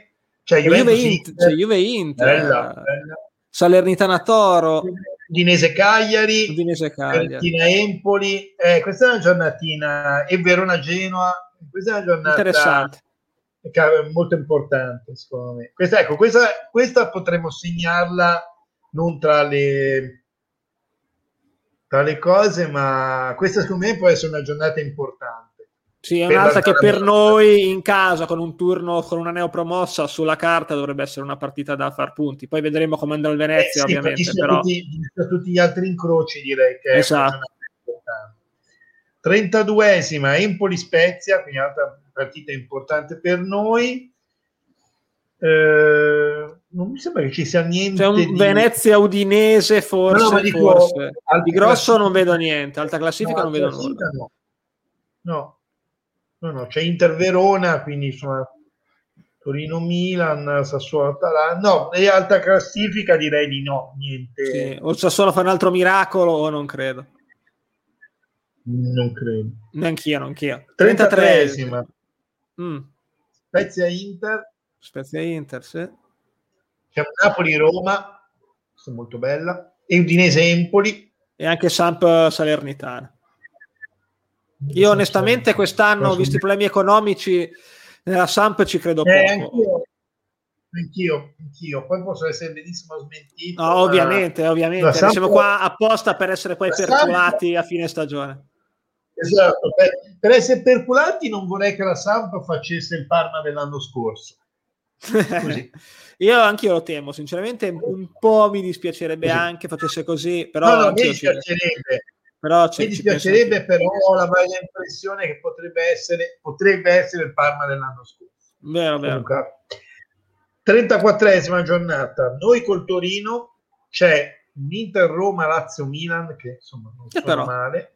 c'è Juve Inter, c'è Juve Inter bella, bella. Salernitana Toro, Udinese Cagliari, Udinese Cagliari. Empoli. Eh, questa è una giornatina e Verona Genoa. Questa è una giornata interessante molto importante secondo me. Questa, ecco, questa, questa potremmo segnarla non tra le tra le cose, ma questa secondo me può essere una giornata importante. Sì, è un'altra che per noi in casa con un turno con una neopromossa sulla carta dovrebbe essere una partita da far punti. Poi vedremo come andrà il Venezia, eh sì, ovviamente. Però... Tutti, tutti, gli altri incroci direi che esatto. è 32esima Empoli Spezia, quindi un'altra partita importante per noi. Eh, non mi sembra che ci sia niente. C'è un di... Venezia Udinese, forse. No, dico, forse. Di grosso non vedo niente, alta classifica no, non vedo nulla. No. no. No, no, c'è Inter Verona, quindi insomma Torino Milan, Sassuolo Atalanta. No, e alta classifica direi di no, niente. Sì. O Sassuolo fa un altro miracolo o non credo. Non credo. Neanch'io, neanch'io. 33esima. Mm. Spezia Inter. Spezia Inter, sì. C'è Napoli-Roma, molto bella, e Udinese-Empoli. E anche Samp Salernitana. Io onestamente quest'anno, visti i problemi economici, nella Samp ci credo eh, poco. Anch'io, anch'io, anch'io. Poi posso essere benissimo smentito. No, ovviamente, ovviamente. Samp... Siamo qua apposta per essere poi perculati Samp... a fine stagione. Esatto, per, per, essere perculati non vorrei che la Samp facesse il Parma dell'anno scorso. Così. Io anche io lo temo, sinceramente un po' mi dispiacerebbe così. anche facesse così, però no, no, mi dispiacerebbe. Però ci, mi dispiacerebbe, però ho la vaga impressione che potrebbe essere, potrebbe essere il Parma dell'anno scorso. Vero, vero. Comunque, 34esima giornata, noi col Torino c'è l'Inter Roma Lazio Milan che insomma non che sono male.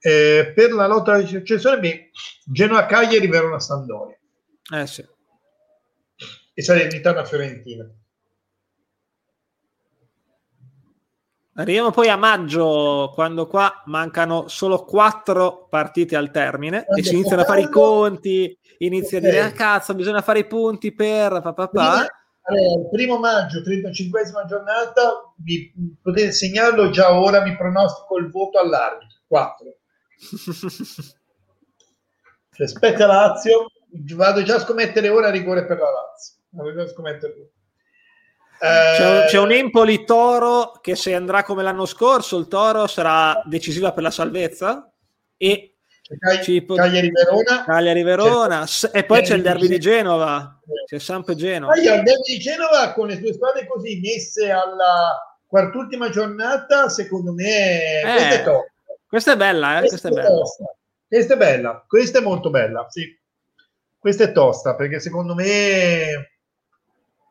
Eh, per la lotta alla successione Genoa Cagliari Verona Sandoria eh sì. E Salernitana Fiorentina Arriviamo poi a maggio, quando qua mancano solo quattro partite al termine quando e si iniziano a fare i conti, inizia okay. a dire, ah cazzo, bisogna fare i punti per papà. Allora, il primo maggio, 35esima giornata, vi potete segnarlo già ora, vi pronostico il voto all'arbitro, 4. cioè, Spezia Lazio, vado già a scommettere ora rigore per la Lazio. Vado già a scommettere c'è, c'è, un Empoli Toro che se andrà come l'anno scorso, il Toro sarà decisiva per la salvezza e Cagli- Cagliari Verona, Cagliari Verona e poi c'è il derby di Genova, c'è Samp Genova. il derby di Genova con le sue squadre così messe alla quart'ultima giornata, secondo me eh, questa, è top. questa è bella, eh? questa, questa, è bella. questa è bella, questa è molto bella, sì. Questa è tosta perché secondo me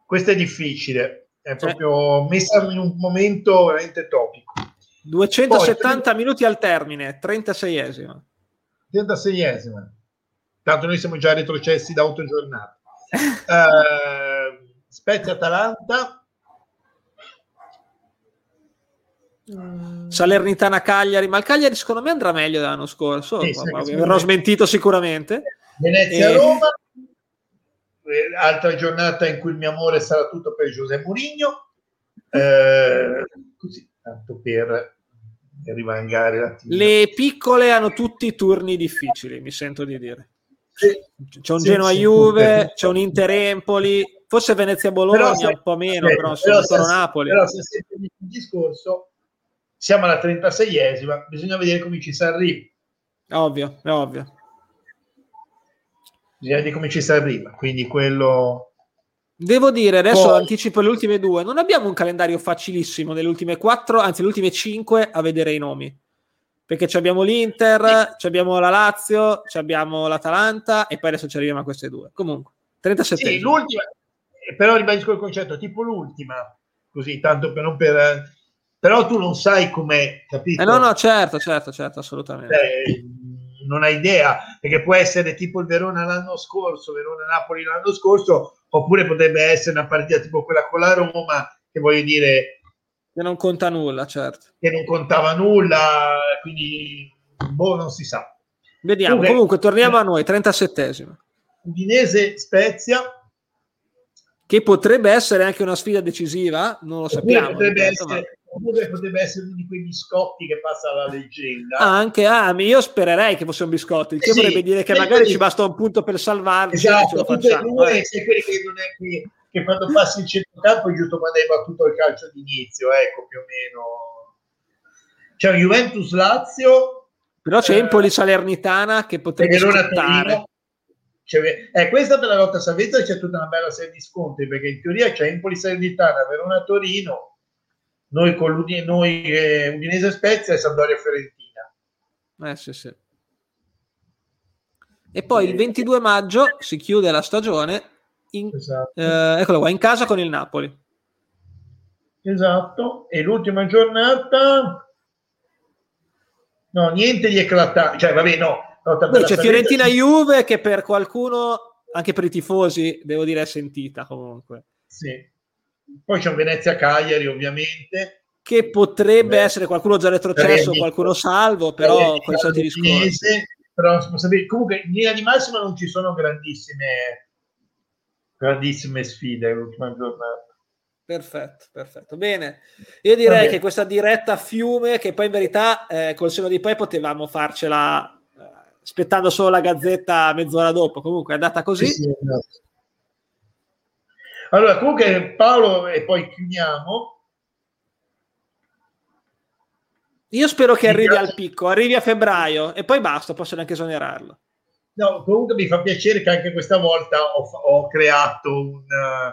questa è difficile è proprio messa in un momento veramente topico. 270 Poi, minuti al termine, 36esima. 36esima. Tanto noi siamo già retrocessi da 8 giornate. uh, Spezia Atalanta. Salernitana Cagliari, ma il Cagliari secondo me andrà meglio dell'anno scorso. Sì, verrò smentito sicuramente. Venezia e... Roma altra giornata in cui il mio amore sarà tutto per Giuseppe Mourinho. Eh, così, tanto per rivangare Le piccole hanno tutti i turni difficili, mi sento di dire. C'è un sì, Genoa Juve, c'è un Inter Empoli, forse Venezia Bologna se, un po' meno, sì, però, però se, Napoli. Però se senti il discorso, siamo alla 36esima, bisogna vedere come ci si arriva. Ovvio, è ovvio bisogna come ci si arriva, quindi quello... Devo dire, adesso Poi... anticipo le ultime due, non abbiamo un calendario facilissimo nelle ultime quattro, anzi le ultime cinque a vedere i nomi, perché abbiamo l'Inter, sì. abbiamo la Lazio, abbiamo l'Atalanta e poi adesso ci arriviamo a queste due. Comunque, 37. Sì, l'ultima, però ribadisco il concetto, tipo l'ultima, così, tanto per non per... Però tu non sai com'è, capito? Eh no, no, certo, certo, certo, assolutamente. Eh, non hai idea, perché può essere tipo il Verona l'anno scorso, Verona-Napoli l'anno scorso, oppure potrebbe essere una partita tipo quella con la Roma, che voglio dire... Che non conta nulla, certo. Che non contava nulla, quindi boh, non si sa. Vediamo, comunque, comunque torniamo a noi, 37esimo. Udinese Spezia. Che potrebbe essere anche una sfida decisiva, non lo sappiamo. Potrebbe essere, oppure potrebbe essere uno di quei biscotti che passa alla leggenda. Ah, anche ah, io spererei che fosse un biscotto, il che eh sì, vorrebbe dire che magari ci basta un punto per salvarci esatto, facciamo. Eh. sei quelli che non è qui, che quando passi il centrocampo è giusto quando hai battuto il calcio d'inizio, ecco più o meno. C'è Juventus Lazio. Però c'è eh, Empoli Salernitana che potrebbe scontare. Eh, questa per la lotta salvezza c'è tutta una bella serie di scontri perché in teoria c'è Empoli Salernitana, Verona Torino, noi con l'Udinese, noi eh, Udinese Spezia e Sampdoria Fiorentina. Eh sì, sì. E poi il 22 maggio si chiude la stagione in, esatto. eh, eccolo qua, in casa con il Napoli. Esatto, e l'ultima giornata no, niente di eclatante, cioè vabbè no. no c'è Fiorentina Juve che per qualcuno, anche per i tifosi, devo dire è sentita comunque. Sì. Poi c'è un Venezia Cagliari, ovviamente. Che potrebbe Beh, essere qualcuno già retrocesso, qualcuno salvo, però con i soliti discorsi. Però comunque in linea di massima non ci sono grandissime, grandissime sfide l'ultima giornata. Perfetto, perfetto. Bene, io direi che questa diretta a fiume, che poi in verità eh, col seno di poi potevamo farcela eh, aspettando solo la gazzetta mezz'ora dopo. Comunque è andata così. Sì, sì, esatto. Allora, comunque Paolo, e poi chiudiamo. Io spero che arrivi al picco, arrivi a febbraio e poi basta, posso neanche esonerarlo. No, comunque mi fa piacere che anche questa volta ho, ho creato un, uh,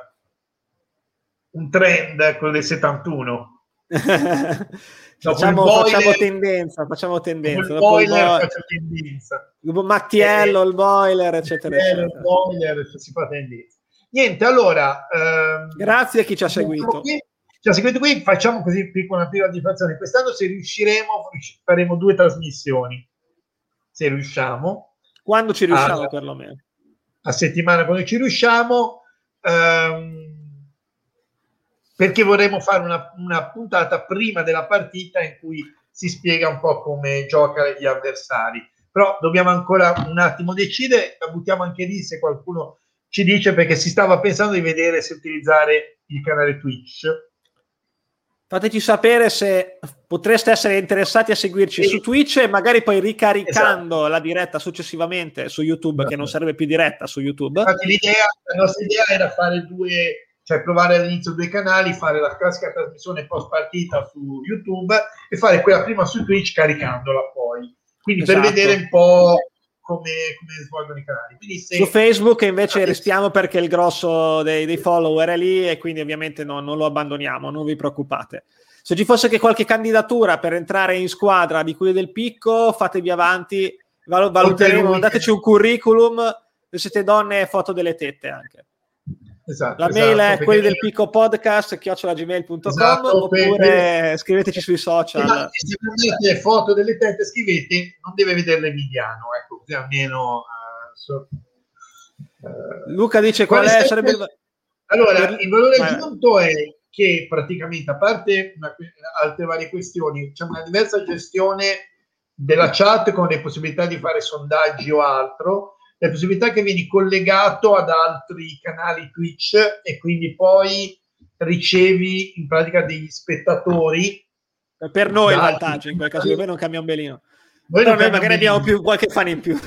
un trend con le 71. Facciamo, boiler, facciamo, tendenza, facciamo tendenza. Il boiler, il faccio tendenza. Mattiello, il boiler, eccetera. Mattiello, eccetera. Il boiler, si fa tendenza. Niente, allora... Ehm, Grazie a chi ci ha seguito. Qui, ci ha seguito qui, facciamo così una piccola diffrazione. Quest'anno se riusciremo faremo due trasmissioni, se riusciamo. Quando ci riusciamo a, perlomeno. A settimana quando ci riusciamo. Ehm, perché vorremmo fare una, una, puntata prima della partita in cui si spiega un po' come giocano gli avversari. Però dobbiamo ancora un attimo decidere, la buttiamo anche lì se qualcuno ci dice perché si stava pensando di vedere se utilizzare il canale Twitch. Fateci sapere se potreste essere interessati a seguirci sì. su Twitch e magari poi ricaricando esatto. la diretta successivamente su YouTube, esatto. che non esatto. sarebbe più diretta su YouTube. Infatti, l'idea, la nostra idea era fare due, cioè provare all'inizio due canali, fare la classica trasmissione post partita su YouTube e fare quella prima su Twitch caricandola poi. Quindi esatto. per vedere un po' come, come svolgono i canali. Se... Su Facebook invece restiamo perché il grosso dei, dei follower è lì e quindi ovviamente no, non lo abbandoniamo, non vi preoccupate. Se ci fosse che qualche candidatura per entrare in squadra di quelli del picco, fatevi avanti, valuteremo, mandateci un curriculum, se siete donne, foto delle tette anche. Esatto, la mail esatto, è quelli del picco podcast chiocciolagmail.com esatto, oppure per... scriveteci sui social esatto, se prendete foto delle tette scrivete non deve vederle Emiliano ecco così almeno uh, so, uh, Luca dice qual è sarebbe... allora il valore aggiunto è che praticamente a parte una, altre varie questioni c'è una diversa gestione della chat con le possibilità di fare sondaggi o altro la possibilità che vieni collegato ad altri canali Twitch e quindi poi ricevi in pratica degli spettatori. Per noi il vantaggio, in quel caso, noi non cambia un belino. Noi, Però noi magari abbiamo più, qualche fan in più.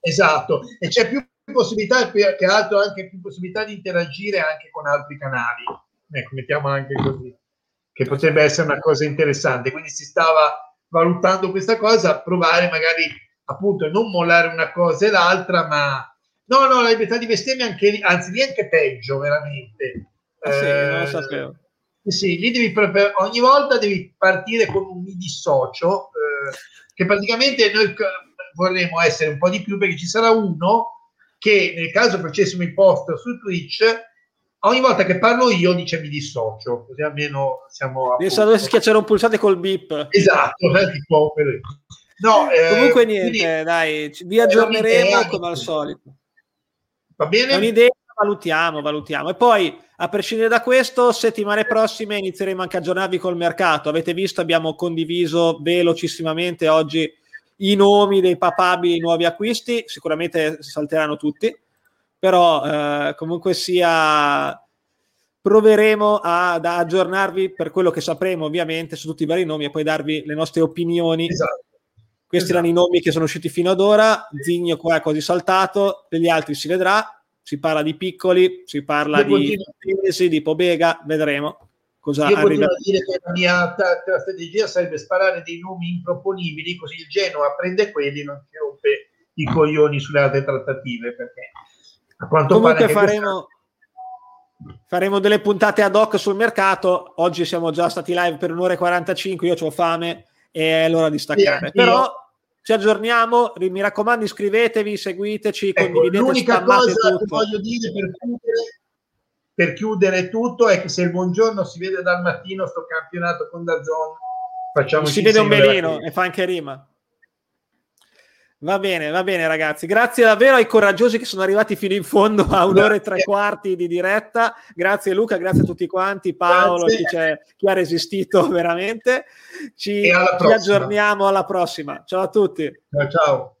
Esatto, e c'è più possibilità, che altro anche più possibilità di interagire anche con altri canali. Ecco, mettiamo anche così, che potrebbe essere una cosa interessante. Quindi si stava valutando questa cosa, provare magari appunto non mollare una cosa e l'altra, ma no, no, la libertà di bestemmia anche lì, anzi lì anche peggio, veramente. Ah, sì, eh, non lo sapevo. Sì, lì devi proprio, ogni volta devi partire con un mi dissocio, eh, che praticamente noi vorremmo essere un po' di più perché ci sarà uno che nel caso facessimo il post su Twitch ogni volta che parlo io dice mi dissocio così almeno siamo a dovessi schiacciare un pulsante col bip esatto eh, tipo, No, eh, Comunque niente, quindi, dai, vi aggiorneremo come al solito. Va bene? È un'idea, valutiamo, valutiamo. E poi, a prescindere da questo, settimane prossime inizieremo anche a aggiornarvi col mercato. Avete visto, abbiamo condiviso velocissimamente oggi i nomi dei papabili nuovi acquisti, sicuramente salteranno tutti, però eh, comunque sia proveremo ad aggiornarvi per quello che sapremo ovviamente su tutti i vari nomi e poi darvi le nostre opinioni esatto. Questi esatto. erano i nomi che sono usciti fino ad ora. Zigno qua è quasi saltato, degli altri si vedrà. Si parla di piccoli, si parla Io di Tesi, di Pobega, vedremo cosa Io arriva. a dire che la mia t- strategia sarebbe sparare dei nomi improponibili, così il Genoa prende quelli e non si rompe i coglioni sulle altre trattative. Perché a quanto Comunque pare faremo, faremo delle puntate ad hoc sul mercato. Oggi siamo già stati live per un'ora e 45, io ho fame e è l'ora di staccare. Sì, Però ci aggiorniamo, mi raccomando iscrivetevi, seguiteci, ecco, condividete, l'unica cosa tutto. che voglio dire per chiudere, per chiudere tutto è che se il buongiorno si vede dal mattino sto campionato con Dazzon facciamo si vede un melino e fa anche rima Va bene, va bene ragazzi. Grazie davvero ai coraggiosi che sono arrivati fino in fondo a un'ora e tre quarti di diretta. Grazie Luca, grazie a tutti quanti, Paolo, chi, chi, ha resistito veramente. Ci, ci aggiorniamo alla prossima. Ciao a tutti. Ciao ciao.